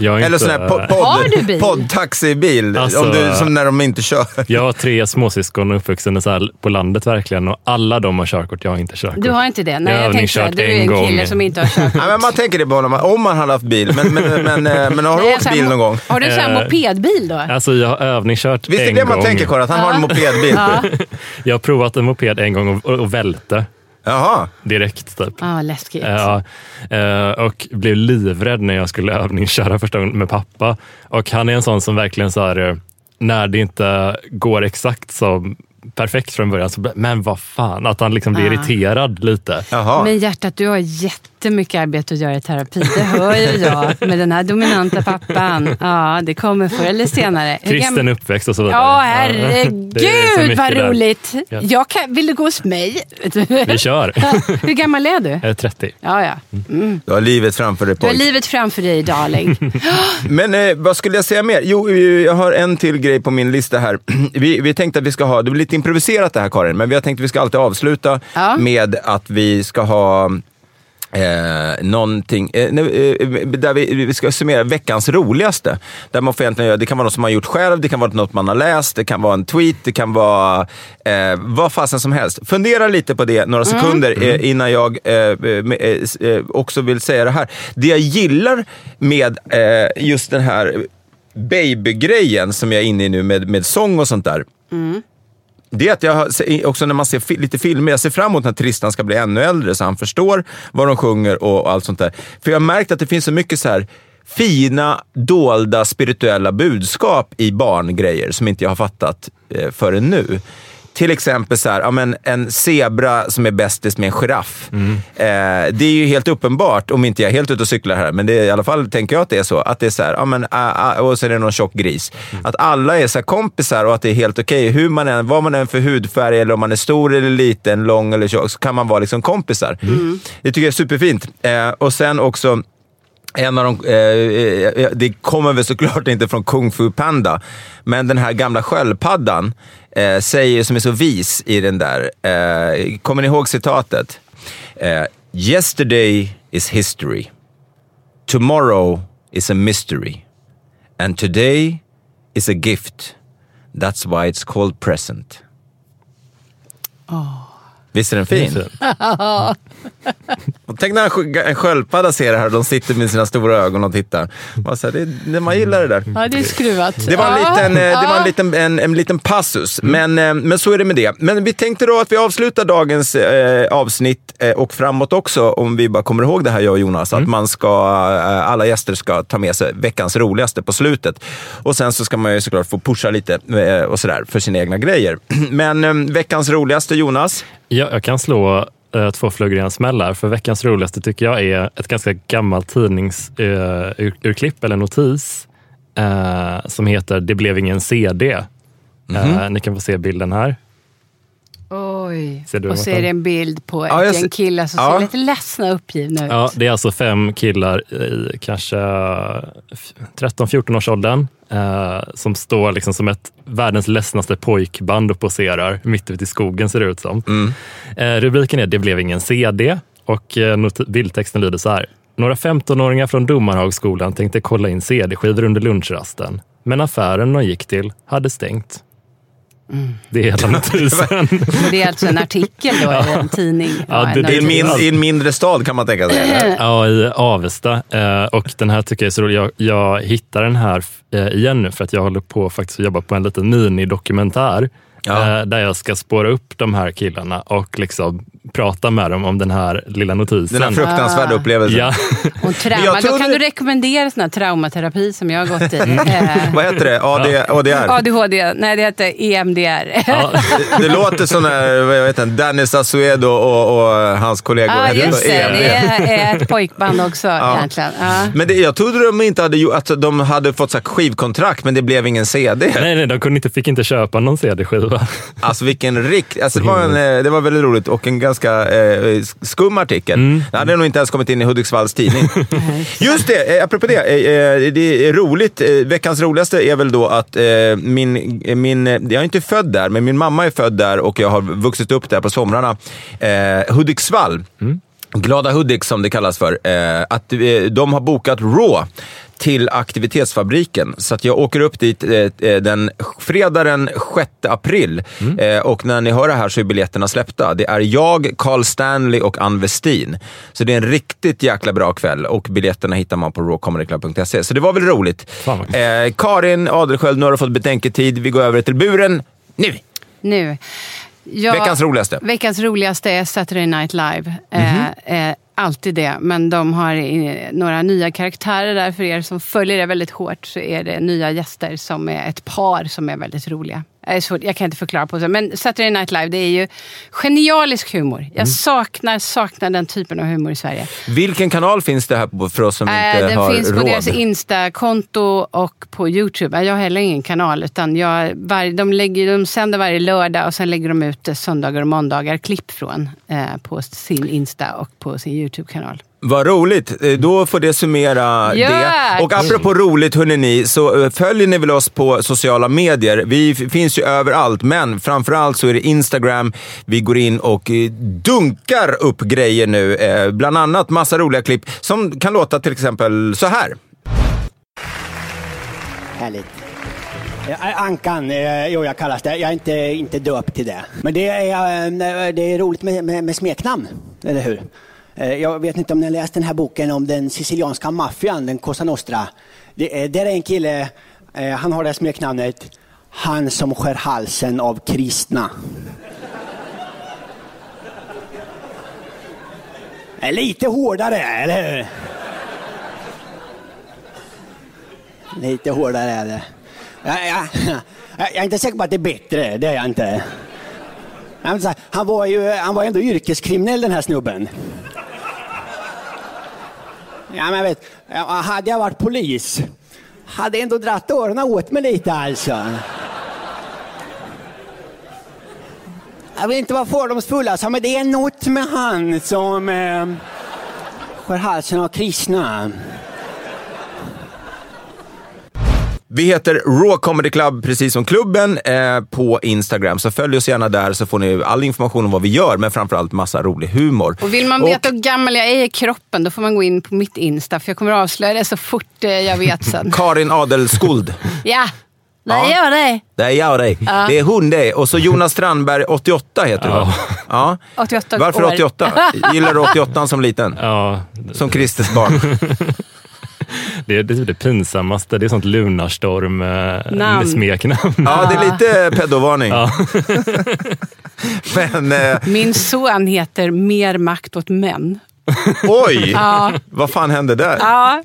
Eller inte, sån här po- Har du podd, bil? poddtaxibil, Alltså- om du, som när de inte kör. Jag har tre småsyskon och uppvuxen så här på landet verkligen och alla de har körkort. Jag har inte körkort. Du har inte det? Nej, Jag har jag tänkte säga, du är en en kille gång. som inte har körkort. Ja, men man tänker det på honom, om man hade haft bil. Men, men, men, men, men har du Nej, åkt här bil någon gång? Har du en sån här Eh, mopedbil då? Alltså jag har övningskört Visst är en det man gång. tänker, Karin, att han har en mopedbil? Jag har provat en moped en gång och, och, och välte Jaha. direkt. Typ. Ja, läskigt. Ja, eh, och blev livrädd när jag skulle övningsköra första gången med pappa. Och han är en sån som verkligen så här, eh, när det inte går exakt som perfekt från början, men vad fan, att han liksom blir Ah. irriterad lite. Jaha. Men hjärtat, du har jättemycket arbete att göra i terapi. Det hör ju jag med den här dominanta pappan. Ja, det kommer förr eller senare. Kristen uppväxt och så vidare. Ja, herregud vad där. roligt. Ja. Jag kan, vill du gå hos mig? Vi kör. Hur gammal är du? Jag är 30. Ja, ja. Du har livet framför dig Du har pojk. livet framför dig, darling. Men eh, vad skulle jag säga mer? Jo, eh, jag har en till grej på min lista här. Vi, vi tänkte att vi ska ha, det blir lite improviserat det här Karin, men vi har tänkt att vi ska alltid avsluta Ja. med att vi ska ha Eh, någonting, eh, eh, där vi, vi ska summera veckans roligaste. Där man får egentligen göra, det kan vara något som man gjort själv, det kan vara något man har läst, det kan vara en tweet, det kan vara eh, vad fasen som helst. Fundera lite på det några sekunder eh, innan jag eh, eh, s- eh, också vill säga det här. Det jag gillar med eh, just den här babygrejen som jag är inne i nu med, med sång och sånt där. Det är att jag också när man ser lite filmer, jag ser fram emot när Tristan ska bli ännu äldre så han förstår vad de sjunger och, och allt sånt där. För jag har märkt att det finns så mycket så här fina, dolda, spirituella budskap i barngrejer som inte jag har fattat eh, förrän nu. Till exempel så här, ja, men en zebra som är bästis med en giraff. Eh, det är ju helt uppenbart, om inte jag är helt ute och cyklar här, men det är, i alla fall tänker jag att det är så. Att det är så här, ja, men, ah, ah, och sen är det någon tjock gris. Att alla är så kompisar och att det är helt okej. Hur man än, vad man än för hudfärg, eller om man är stor eller liten, lång eller tjock, så kan man vara liksom kompisar. Det tycker jag är superfint. Eh, och sen också, en av de, eh, eh, det kommer väl såklart inte från Kung Fu Panda, men den här gamla sköldpaddan eh, säger, som är så vis i den där, eh, kommer ni ihåg citatet? Eh, Yesterday is history. Tomorrow is a mystery. And today is a gift. That's why it's called present. Visst är den fin? Tänk när en skö- en sköldpadda ser det här och de sitter med sina stora ögon och tittar. Man, så här, det, det, man gillar det där. Ja, det är skruvat. Det var en liten, eh, det var en liten, en, en liten passus, men, eh, men så är det med det. Men vi tänkte då att vi avslutar dagens eh, avsnitt eh, och framåt också, om vi bara kommer ihåg det här jag och Jonas, att man ska, eh, alla gäster ska ta med sig veckans roligaste på slutet. Och sen så ska man ju såklart få pusha lite eh, och sådär för sina egna grejer. Men eh, veckans roligaste, Jonas? Ja, jag kan slå två flugor i en smäll här. För veckans roligaste tycker jag är ett ganska gammalt tidningsurklipp eller notis eh, som heter Det blev ingen CD. Eh, ni kan få se bilden här. Oj. Ser du och så är det en bild på Ja, ett gäng killar som Ja. ser lite ledsna och uppgivna ut. Ja, det är alltså fem killar i kanske 13-14 års åldern eh, som står liksom som ett världens ledsnaste pojkband och poserar mitt ute i skogen ser det ut som. Eh, rubriken är Det blev ingen CD och eh, bildtexten lyder så här. Några 15-åringar från Domarhagsskolan tänkte kolla in CD-skivor under lunchrasten. Men affären de gick till hade stängt. Det är hela notisen. Men det är alltså en artikel då i en tidning. Ja, det- en det I en, notis. min, I en mindre stad kan man tänka sig. eller? Ja, i Avesta. Eh, och den här tycker jag är så rolig. Jag, jag hittar den här eh, igen nu för att jag håller på faktiskt att jobba på en liten minidokumentär. Ja. Eh, där jag ska spåra upp de här killarna och liksom prata med dem om den här lilla notisen. Den här fruktansvärda upplevelsen. ja. Och trauma. Då kan du rekommendera sån här traumaterapi som jag har gått i. Mm. Eh, Vad heter det? AD, ADR? ADHD. Nej, det heter E EMDR. Ja, Det, det låter som när, heter han, Danny Saucedo och, och hans kollegor Ja, just det. EMD. Det är ett pojkband också egentligen. Ja. Men det, jag trodde de inte hade att de hade fått så här skivkontrakt, men det blev ingen CD. nej, nej, de kunde inte, fick inte köpa någon CD-skiva. Alltså vilken rikt... Alltså, det, var en, eh, det var väldigt roligt och en ganska eh, skum artikel. Mm. Det hade nog inte ens kommit in i Hudiksvalls tidning. Just det, eh, apropå det. Eh, eh, det är roligt. Eh, veckans roligaste är väl då att min, min... Jag är inte född där, men min mamma är född där och jag har vuxit upp där på somrarna. Hudiksvall. Glada Hudik som det kallas för, att de har bokat Raw till aktivitetsfabriken. Så att jag åker upp dit eh, eh den fredag den 6 april. Mm. Eh, och när ni hör det här så är biljetterna släppta. Det är jag, Carl Stanley och Ann Westin. Så det är en riktigt jäkla bra kväll och biljetterna hittar man på rawcomedyclub.se. Så det var väl roligt. Eh, Karin Adelsköld, nu har du fått betänketid. Vi går över till buren nu. Nu. Ja, veckans roligaste? Veckans roligaste är Saturday Night Live. Mm -hmm. eh, alltid det, men de har eh, några nya karaktärer där. För er som följer det väldigt hårt så är det nya gäster som är ett par som är väldigt roliga. Jag kan inte förklara på det. Men Saturday Night Live, det är ju genialisk humor. Jag mm. saknar, saknar den typen av humor i Sverige. Vilken kanal finns det här på för oss som äh, inte har råd? Den finns på deras Insta-konto och på Youtube. Jag har heller ingen kanal. Utan jag, var, de, lägger, de sänder varje lördag och sen lägger de ut söndagar och måndagar klipp från eh, på sin Insta och på sin Youtube-kanal. Vad roligt! Eh, då får det summera yeah. det. Och apropå roligt, hörni, så eh, följer ni väl oss på sociala medier. Vi finns ju överallt, men framförallt så är det Instagram. Vi går in och eh, dunkar upp grejer nu. Bland annat massa roliga klipp som kan låta till exempel så här. Härligt. Ankan, jo jag kallas det. Jag är inte, inte döpt till det. Men det är, det är roligt med, med, med smeknamn, eller hur? Eh, jag vet inte om ni har läst den här boken om den sicilianska maffian, den Cosa Nostra. Det är, där är en kille, eh, han har det här smeknamnet, han som skär halsen av kristna. Lite hårdare, eller hur? Lite hårdare är det. Jag, jag, jag är inte säker på att det är bättre, det är jag inte. Han var ju han var ändå yrkeskriminell den här snubben. Ja, men vet, hade jag varit polis hade jag ändå dratt öronen åt mig lite alltså. Jag vill inte vara fördomsfull alltså, men det är något med han som eh, skär halsen av kristna. Vi heter Raw Comedy Club, precis som klubben, eh, på Instagram. Så följ oss gärna där så får ni all information om vad vi gör, men framförallt massa rolig humor. Och vill man veta hur gammal jag är i kroppen, då får man gå in på mitt Insta, för jag kommer att avslöja det så fort eh, jag vet sen. Karin Adelskuld. ja. Det är jag det. Det är jag det. Ja. Det är hon det. Och så Jonas Strandberg, 88 heter du ja. 88 Varför år. 88? Gillar du 88 som liten? Ja. Som Kristes barn? det, är, det är det pinsammaste. Det är sånt Lunarstorm-smeknamn. Eh, ja, det är lite pedovarning. Ja. Men, eh... Min son heter Mer makt åt män. Oj! Ja. Vad fan hände där? Ja.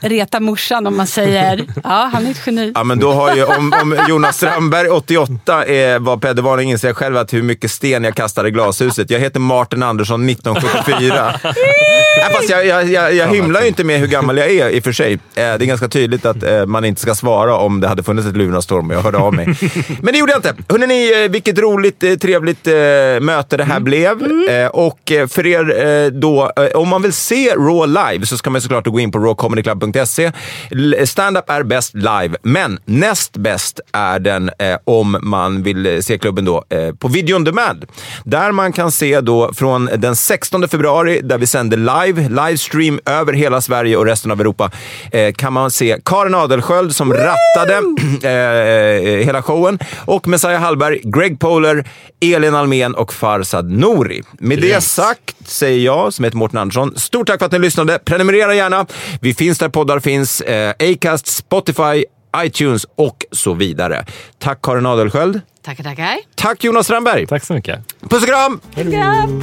Reta morsan om man säger. Ja, han är ett geni. Ja, men då har ju, om, om Jonas Strandberg, 88, är, var Peder Warning inser jag själv att hur mycket sten jag kastade i glashuset. Jag heter Martin Andersson 1974. Nej, fast jag, jag, jag, jag hymlar ju inte med hur gammal jag är i och för sig. Eh, det är ganska tydligt att eh, man inte ska svara om det hade funnits ett Lunarstorm och jag hörde av mig. Men det gjorde jag inte. Hörrni, eh, vilket roligt, trevligt möte det här mm. blev. Mm. Och för er då om man vill se Raw live så ska man såklart gå in på rawcomedyclub.se. Stand-up är bäst live, men näst bäst är den eh, om man vill eh, se klubben då eh, på video on demand. Där man kan se då från den 16 februari, där vi sänder live, livestream över hela Sverige och resten av Europa, eh, kan man se Karin Adelsköld som Woo! rattade eh, hela showen och Messiah Hallberg, Greg Poler, Elin Almen och Farsad Nouri. Med yes. det sagt säger jag, som heter Mårten Andersson, stort tack för att ni lyssnade. Prenumerera gärna. Vi finns där poddar finns. Eh, Acast, Spotify, iTunes och så vidare. Tack Karin Adelsköld. Tackar, tackar. Tack Jonas Strandberg. Tack så mycket. Puss och kram! Puss och kram.